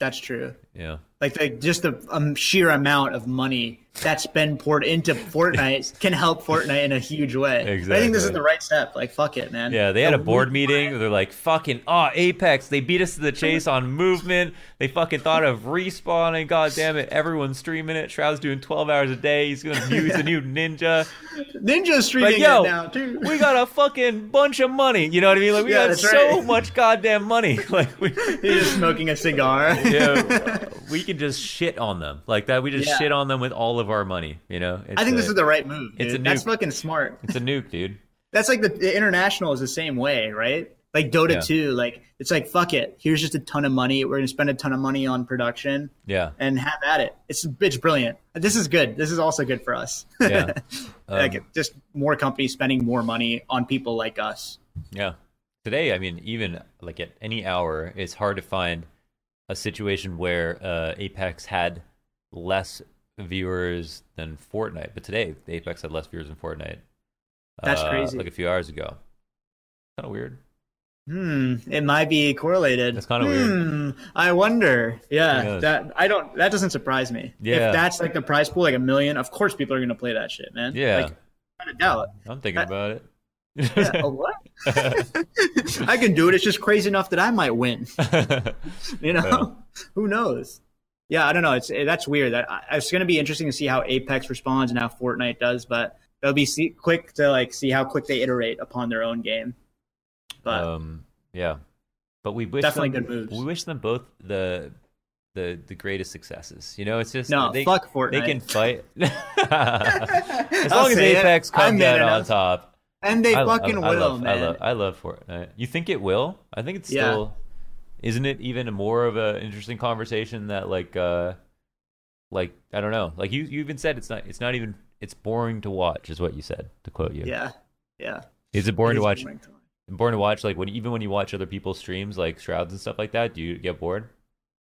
that's true. Yeah. Like the, just the um, sheer amount of money that's been poured into Fortnite can help Fortnite in a huge way. I think this is the right step. Like fuck it, man. Yeah, they had a board meeting. They're like, "Fucking oh, Apex! They beat us to the chase on movement. They fucking thought of respawning. God damn it! Everyone's streaming it. Shroud's doing twelve hours a day. He's gonna use the new ninja. Ninja streaming Like, yo, it now too. we got a fucking bunch of money. You know what I mean? Like, we Yeah, got so right. much goddamn money. Like, we, He's just smoking a cigar. yeah, we can just shit on them like that. We just Yeah. shit on them with all of our money. You know? It's I think a, this is the right move. it's dude. a That's fucking smart. it's a nuke, dude. That's like the, the international is the same way, right? Like Dota Yeah. 2, like it's like fuck it. Here's just a ton of money. We're gonna spend a ton of money on production Yeah, and have at it. It's bitch brilliant. This is good. This is also good for us. yeah, like Um, just more companies spending more money on people like us. Yeah. Today, I mean, even like at any hour, it's hard to find a situation where uh, Apex had less viewers than Fortnite. But today, Apex had less viewers than Fortnite. That's uh, crazy. Like a few hours ago. Kind of weird. Hmm, it might be correlated. That's kinda weird. Hmm, I wonder. Yeah, that I don't. That doesn't surprise me. Yeah. If that's like the prize pool, like a million, of course people are gonna play that shit, man. Yeah. like, without doubt. I'm thinking I- about it. Yeah, a what? I can do it. It's just crazy enough that I might win. You know, Yeah. who knows? Yeah, I don't know. It's that's weird. That it's going to be interesting to see how Apex responds and how Fortnite does, but they'll be see, quick to like see how quick they iterate upon their own game. But um, yeah. But we wish Definitely them, good moves. We wish them both the the the greatest successes. You know, it's just no, they, fuck Fortnite. they can fight as I'll long as it. Apex I'm comes out on top. And they I, fucking I, I will, love, man. I love, I love Fortnite. You think it will? I think it's Yeah. still. Isn't it even more of an interesting conversation that like, uh like I don't know, like you you even said it's not it's not even it's boring to watch is what you said to quote you. yeah, yeah. Is it boring It to watch? boring to watch. Boring to watch like when even when you watch other people's streams like shrouds and stuff like that. Do you get bored?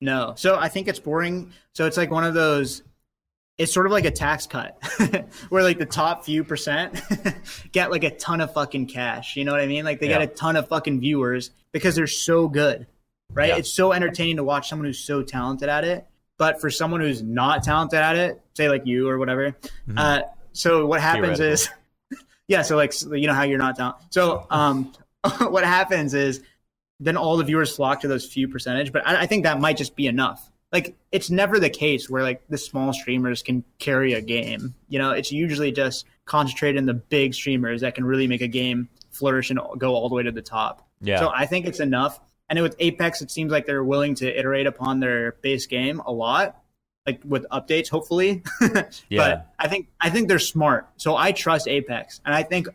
No. So I think it's boring. So it's like one of those. It's sort of like a tax cut, where like the top few percent get like a ton of fucking cash. You know what I mean? Like they Yeah. get a ton of fucking viewers because they're so good, right? Yeah. It's so entertaining to watch someone who's so talented at it. But for someone who's not talented at it, say like you or whatever, Mhm. uh, so what happens is, Yeah, so like you know how you're not down. So um, what happens is then all the viewers flock to those few percentage, but I, I think that might just be enough. Like it's never the case where like the small streamers can carry a game. You know, it's usually just concentrated in the big streamers that can really make a game flourish and go all the way to the top. Yeah. So I think it's enough. And with Apex, it seems like they're willing to iterate upon their base game a lot, like with updates, hopefully. Yeah. But I think I think they're smart. So I trust Apex, and I think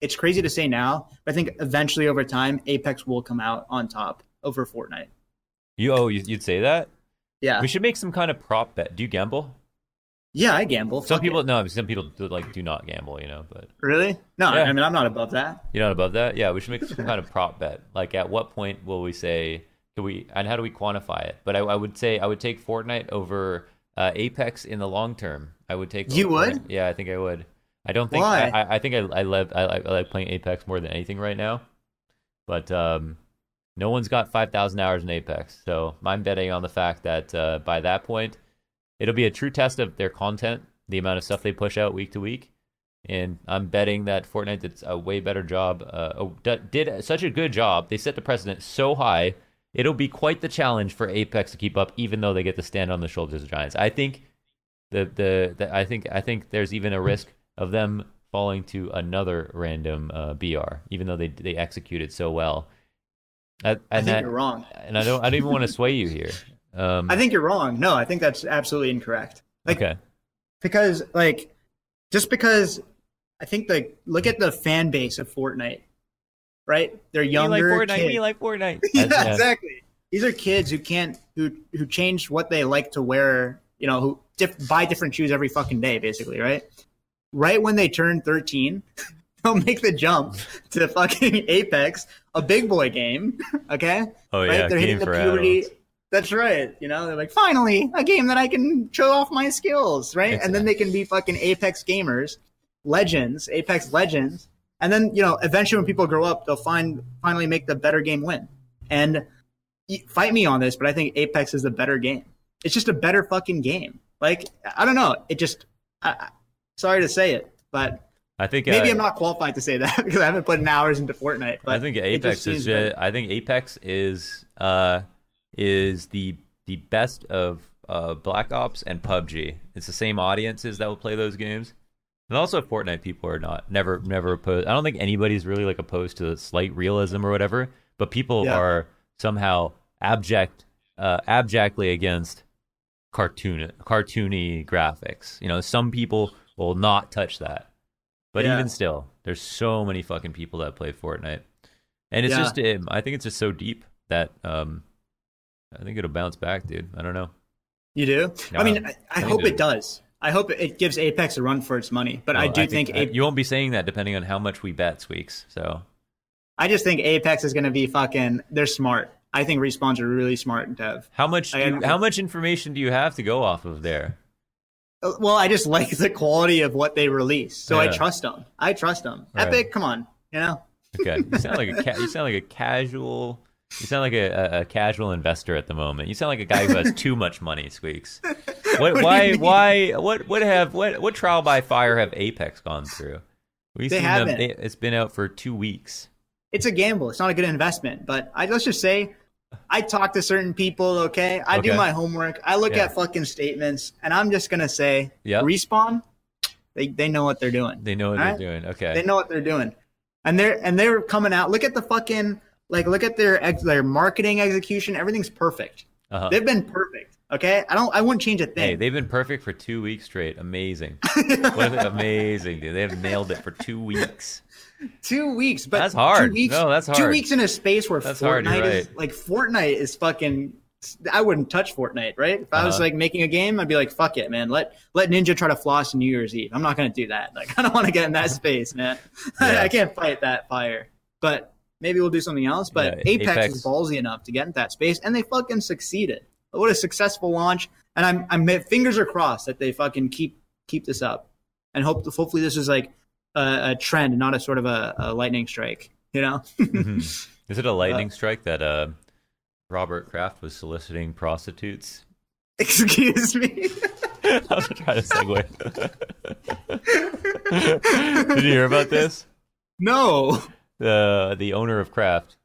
it's crazy to say now, but I think eventually over time, Apex will come out on top over Fortnite. You oh you, you'd say that? Yeah, We should make some kind of prop bet. Do you gamble? yeah, I gamble. Some Fuck people it. no, some people do, like do not gamble, you know, but really no. Yeah. I mean, I'm not above that. you're not above that. Yeah, we should make some kind of prop bet. Like, at what point will we say? Do we and how do we quantify it? But I, I would say I would take Fortnite over uh, Apex in the long term. I would take. You would? Yeah, I think I would. I don't think. Why? I, I- think I I, love, I, like- I like playing Apex more than anything right now. But um, no one's got five thousand hours in Apex, so I'm betting on the fact that uh, by that point, it'll be a true test of their content, the amount of stuff they push out week to week. And I'm betting that Fortnite did a way better job, uh, did such a good job. They set the precedent so high, it'll be quite the challenge for Apex to keep up, even though they get to stand on the shoulders of giants. I think the the, the I think I think there's even a risk of them falling to another random uh, BR, even though they they executed so well. Uh, and I think that, you're wrong. and I don't I don't even want to sway you here. Um, I think you're wrong. No, I think that's absolutely incorrect. Like okay, because like just because I think like look at the fan base of Fortnite, right? They're me younger. like Fortnite, kids. me like Fortnite. yeah, yeah. exactly. These are kids who can't who who change what they like to wear. You know, who diff- buy different shoes every fucking day, basically, right? Right when they turn thirteen, they'll make the jump to fucking Apex, a big boy game. Okay, Oh right? yeah, They're hitting the puberty. adults. That's right. You know, they're like, finally, a game that I can show off my skills, right? And then they can be fucking Apex gamers, legends, Apex legends. And then, you know, eventually when people grow up, they'll find finally make the better game win. And fight me on this, but I think Apex is the better game. It's just a better fucking game. Like, I don't know. It just, I- sorry to say it, but I think maybe uh, I'm not qualified to say that because I haven't put in hours into Fortnite. But I think Apex is. I think Apex is uh is the the best of uh Black Ops and PUBG. It's the same audiences that will play those games, and also Fortnite people are not never never opposed. I don't think anybody's really like opposed to slight realism or whatever, but people Yeah. are somehow abject uh abjectly against cartoon cartoony graphics. You know, some people will not touch that. But Yeah. even still, there's so many fucking people that play Fortnite, and it's Yeah. just um, I think it's just so deep that um, I think it'll bounce back, dude. I don't know. You do? Yeah. I mean, I, I I hope it- does. I hope it gives Apex a run for its money. But I Well, do think, I- Ape- you won't be saying that depending on how much we bet, Squeaks. So I just think Apex is going to be fucking. They're smart. I think respawns are really smart in dev. how much do I- you, how much information do you have to go off of there? Uh, Well, I just like the quality of what they release, so I trust them. I trust them. Right. Epic, come on, you know. Okay, you sound like a ca- you sound like a casual. You sound like a, a, casual investor at the moment. You sound like a guy who has too much money, Squeaks. What, you why? Why? What? What have? What? What trial by fire have Apex gone through? We've They seen haven't. They, it's been out for two weeks. It's a gamble. It's not a good investment. But I let's just say, I talk to certain people. Okay, I do my homework. I look Yeah. at fucking statements, and I'm just gonna say, Yep. respawn. They they know what they're doing. They know what they're doing. Okay. They know what they're doing, and they're and they're coming out. Look at the fucking like look at their ex, their marketing execution. Everything's perfect. Uh-huh. They've been perfect. Okay, I don't. I wouldn't change a Hey, thing. they've been perfect for two weeks straight. Amazing. what amazing, dude. They have nailed it for two weeks. Two weeks, but That's hard. Two weeks, No, that's hard. Two weeks in a space where That's Fortnite hard, is right. like Fortnite is fucking. I wouldn't touch Fortnite, right? If I was Uh-huh. like making a game, I'd be like, "Fuck it, man. Let let Ninja try to floss New Year's Eve. I'm not gonna do that. Like, I don't want to get in that space, man. Yeah. I can't fight that fire. But maybe we'll do something else. But Yeah, Apex, Apex- is ballsy enough to get in that space, and they fucking succeeded. What a successful launch! And I'm I'm fingers are crossed that they fucking keep keep this up, and hope hopefully this is like a, a trend, not a sort of a, a lightning strike. You know? Mhm. Is it a lightning strike that uh, Robert Kraft was soliciting prostitutes? Excuse me. I was trying to segue. Did you hear about this? No. The the owner of Kraft.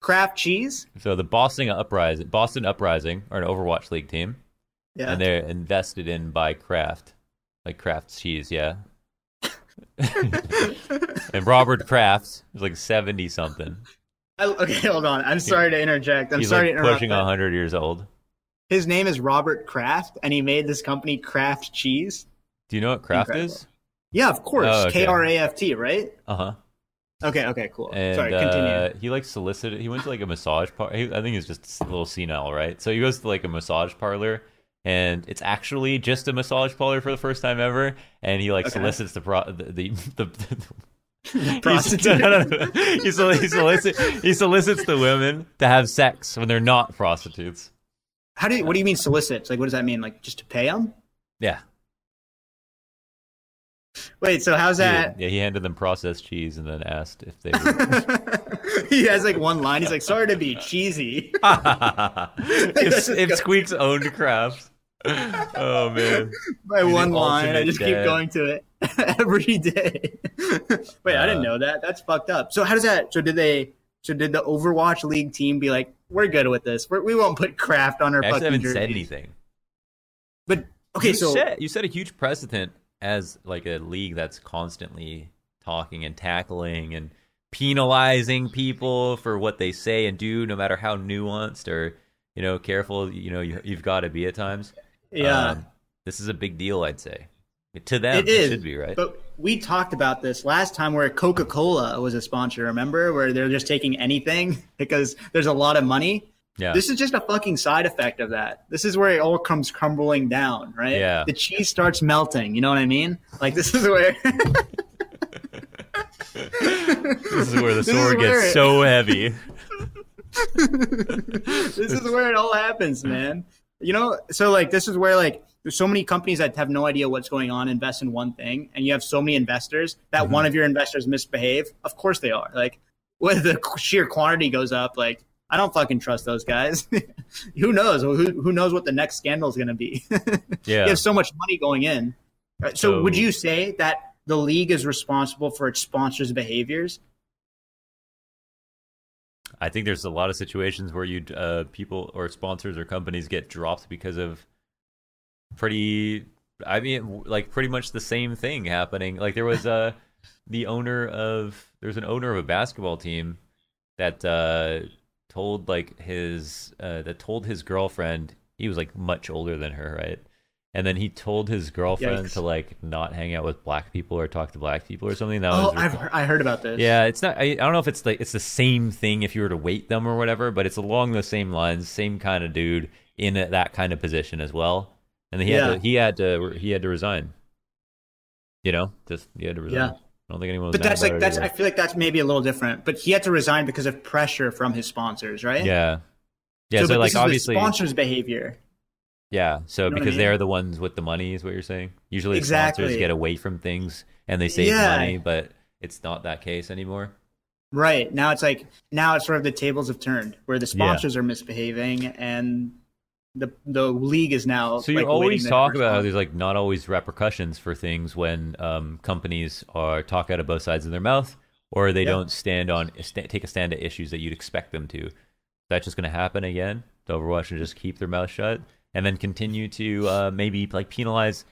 Kraft cheese? So the Boston Uprising, Boston Uprising, are an Overwatch League team, Yeah. and they're invested in by Kraft, like Kraft cheese, yeah. and Robert Kraft is like seventy something. Okay, hold on. I'm sorry to interject. I'm He's sorry like to interrupt. pushing that. hundred years old. His name is Robert Kraft, and he made this company Kraft Cheese. Do you know what Kraft Incredible. is? Yeah, of course. Oh, okay. K R A F T, right? Uh huh. Okay, okay, cool. And Sorry, continue. uh, he like solicited. He went to like a massage parlor. I think he's just a little senile, right? So he goes to like a massage parlor, and it's actually just a massage parlor for the first time ever. And he like Okay. solicits the pro the the. the, the Prostitute. no, no, no. He, sol- he, solicit, he solicits the women to have sex when they're not prostitutes. How do you, what do you mean solicits? Like, what does that mean? Like, just to pay them? Yeah. Wait, so how's that? yeah, he handed them processed cheese and then asked if they would. he has like one line. He's like, "Sorry to be cheesy." if, Squeaks owned Kraft. Oh man. You're one line. I just keep going to it every day. Wait, I didn't Uh, know that. That's fucked up. So how does that? So did they? So did the Overwatch League team be like, "We're good with this. We're, we won't put Kraft on our I fucking haven't jerseys." said anything. But okay, you so set, you set a huge precedent as like a league that's constantly talking and tackling and penalizing people for what they say and do, no matter how nuanced or you know careful you know you, you've got to be at times. Yeah. Um, this is a big deal, I'd say. To them, It is, should be right. But we talked about this last time where Coca Cola was a sponsor, remember? Where they're just taking anything because there's a lot of money. yeah, This is just a fucking side effect of that. This is where it all comes crumbling down, right? Yeah. The cheese starts melting. You know what I mean? Like, this is where. this is where the sword where gets it- so heavy. this is where it all happens, man. You know, so like this is where like there's so many companies that have no idea what's going on, invest in one thing, and you have so many investors that Mm-hmm. one of your investors misbehave. Of course they are. Like when the sheer quantity goes up, like I don't fucking trust those guys. who knows? Who who knows what the next scandal is going to be? Yeah, you have so much money going in. So, So- would you say that the league is responsible for its sponsors' behaviors? I think there's a lot of situations where you uh, people or sponsors or companies get dropped because of pretty. I mean, like pretty much the same thing happening. Like there was uh, the owner of there's an owner of a basketball team that uh, told like his uh, that told his girlfriend he was like much older than her, right? And then he told his girlfriend Yikes. to like not hang out with black people or talk to black people or something. That Oh, was I've I heard about this. yeah, it's not. I, I don't know if it's like it's the same thing if you were to weight them or whatever, but it's along the same lines, same kind of dude in a, that kind of position as well. And he Yeah. had to, he had to he had to resign. You know, just he had to resign. Yeah. I don't think anyone was. But that's like that's. either. I feel like that's maybe a little different. But he had to resign because of pressure from his sponsors, right? yeah, yeah. So, but like this is the obviously, sponsors' behavior. Yeah. So know what I because mean? they're the ones with the money, is what you're saying. Usually, Exactly. sponsors get away from things and they save Yeah. money, but it's not that case anymore. Right now, it's like now it's sort of the tables have turned, where the sponsors are misbehaving and the the league is now. So like, you always talk about how there's like not always repercussions for things when um, companies are talk out of both sides of their mouth, or they Yeah. don't stand on sta take a stand at issues that you'd expect them to. That's just going to happen again. The Overwatch will just keep their mouth shut and then continue to uh, maybe like penalize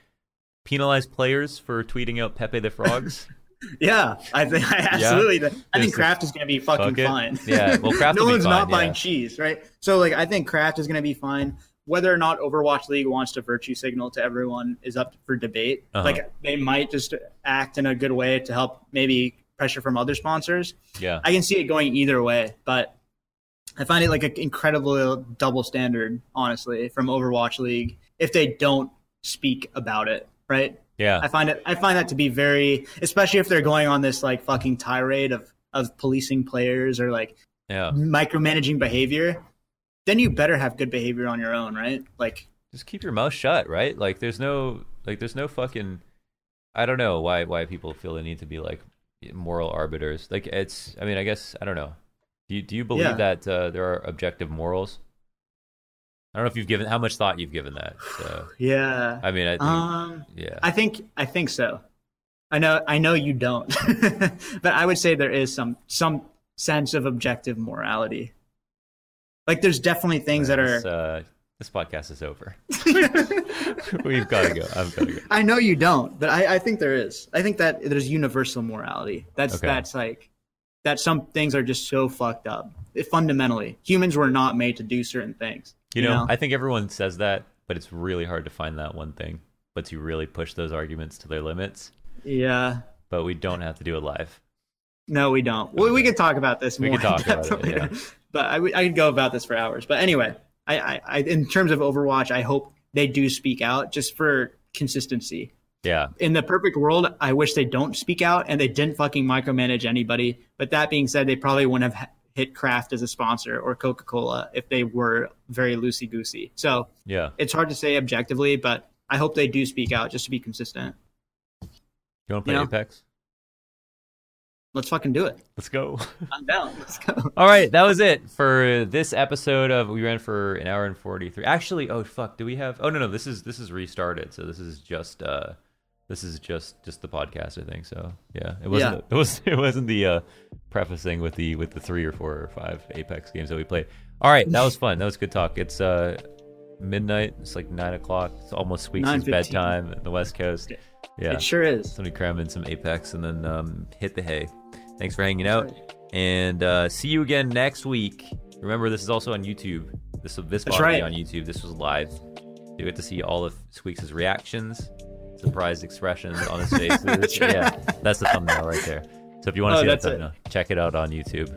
penalize players for tweeting out Pepe the Frogs. Yeah, I think I absolutely. I think Kraft is going to be fucking fuck fine. Yeah, well, Kraft no one's fine, not buying cheese, right? So like, I think Kraft is going to be fine. Whether or not Overwatch League wants to virtue signal to everyone is up for debate. Uh-huh. Like they might just act in a good way to help maybe pressure from other sponsors. yeah, I can see it going either way, but I find it like an incredible double standard, honestly, from Overwatch League if they don't speak about it, right? yeah, I find it I find that to be very especially if they're going on this like fucking tirade of of policing players or like yeah. micromanaging behavior, then you better have good behavior on your own, right? Like just keep your mouth shut, right? Like there's no like there's no fucking I don't know why why people feel the need to be like moral arbiters. Like it's I mean, I guess I don't know. Do you do you believe Yeah. that uh, there are objective morals? I don't know if you've given how much thought you've given that. So yeah. I mean, I think, Um yeah. I think I think so. I know, I know you don't, but I would say there is some some sense of objective morality. Like, there's definitely things that are. This, uh, this podcast is over. We've got to go. I've got to go. I know you don't, but I, I think there is. I think that there's universal morality. That's Okay. that's like that. Some things are just so fucked up. It, fundamentally, humans were not made to do certain things. You know, I think everyone says that, but it's really hard to find that one thing. But to really push those arguments to their limits. yeah. But we don't have to do it live. No, we don't. We, we could talk about this We more. could talk about it, yeah. But I, I could go about this for hours. But anyway, I, I, I, in terms of Overwatch, I hope they do speak out just for consistency. Yeah. In the perfect world, I wish they don't speak out and they didn't fucking micromanage anybody. But that being said, they probably wouldn't have hit Kraft as a sponsor or Coca Cola if they were very loosey goosey. So Yeah. it's hard to say objectively, but I hope they do speak out just to be consistent. You want to play You know? Apex? Let's fucking do it. Let's go. I'm down. Let's go. All right, that was it for this episode of we ran for an hour and 43. Actually, oh fuck, do we have Oh no, no, this is this is restarted. So this is just uh this is just just the podcast, I think. So, yeah. It wasn't Yeah. it was it wasn't the uh prefacing with the with the 3 or 4 or 5 Apex games that we played. All right, that was fun. That was good talk. It's uh midnight. It's like 9 o'clock. It's almost Squeaks' 9:15. bedtime in the West Coast. Yeah. It sure is. Somebody cram in some Apex and then um, hit the hay. Thanks for hanging out, and uh, see you again next week. Remember, this is also on YouTube. This this will be right. on YouTube. This was live. You get to see all of Squeaks' reactions, surprised expressions on his face. That's right. Yeah, that's the thumbnail right there. So if you want to Oh, see that that's it. thumbnail, check it out on YouTube.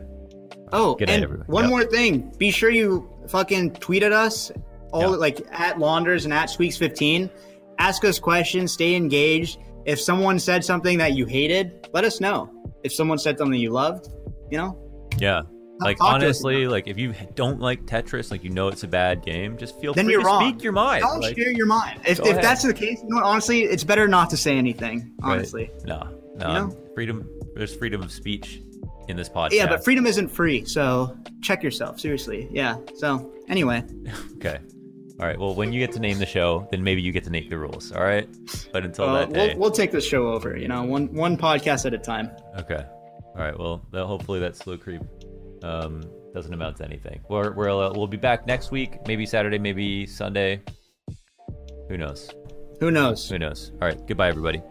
Oh, Good night, and everyone. one Yep. more thing. Be sure you fucking tweet at us, all Yeah. like at Launders and at Squeaks15. Ask us questions. Stay engaged. If someone said something that you hated, let us know. If someone said something you loved, you know, Yeah. Like talk honestly, like if you don't like Tetris, like you know it's a bad game, just feel then free you're to wrong. speak your mind. Don't Like, share your mind. If, if that's the case, you know what? Honestly, it's better not to say anything. right? Honestly, no, no, You know? freedom. There's freedom of speech in this podcast. yeah, but freedom isn't free. So check yourself. Seriously, yeah. So anyway, Okay. All right. Well, when you get to name the show, then maybe you get to make the rules. All right. But until uh, that day. we'll we'll take this show over. You know, one one podcast at a time. Okay. All right. Well, that, hopefully that slow creep um, doesn't amount to anything. We're, we're, uh, we'll be back next week. Maybe Saturday. Maybe Sunday. Who knows? Who knows? Who knows? All right. Goodbye, everybody.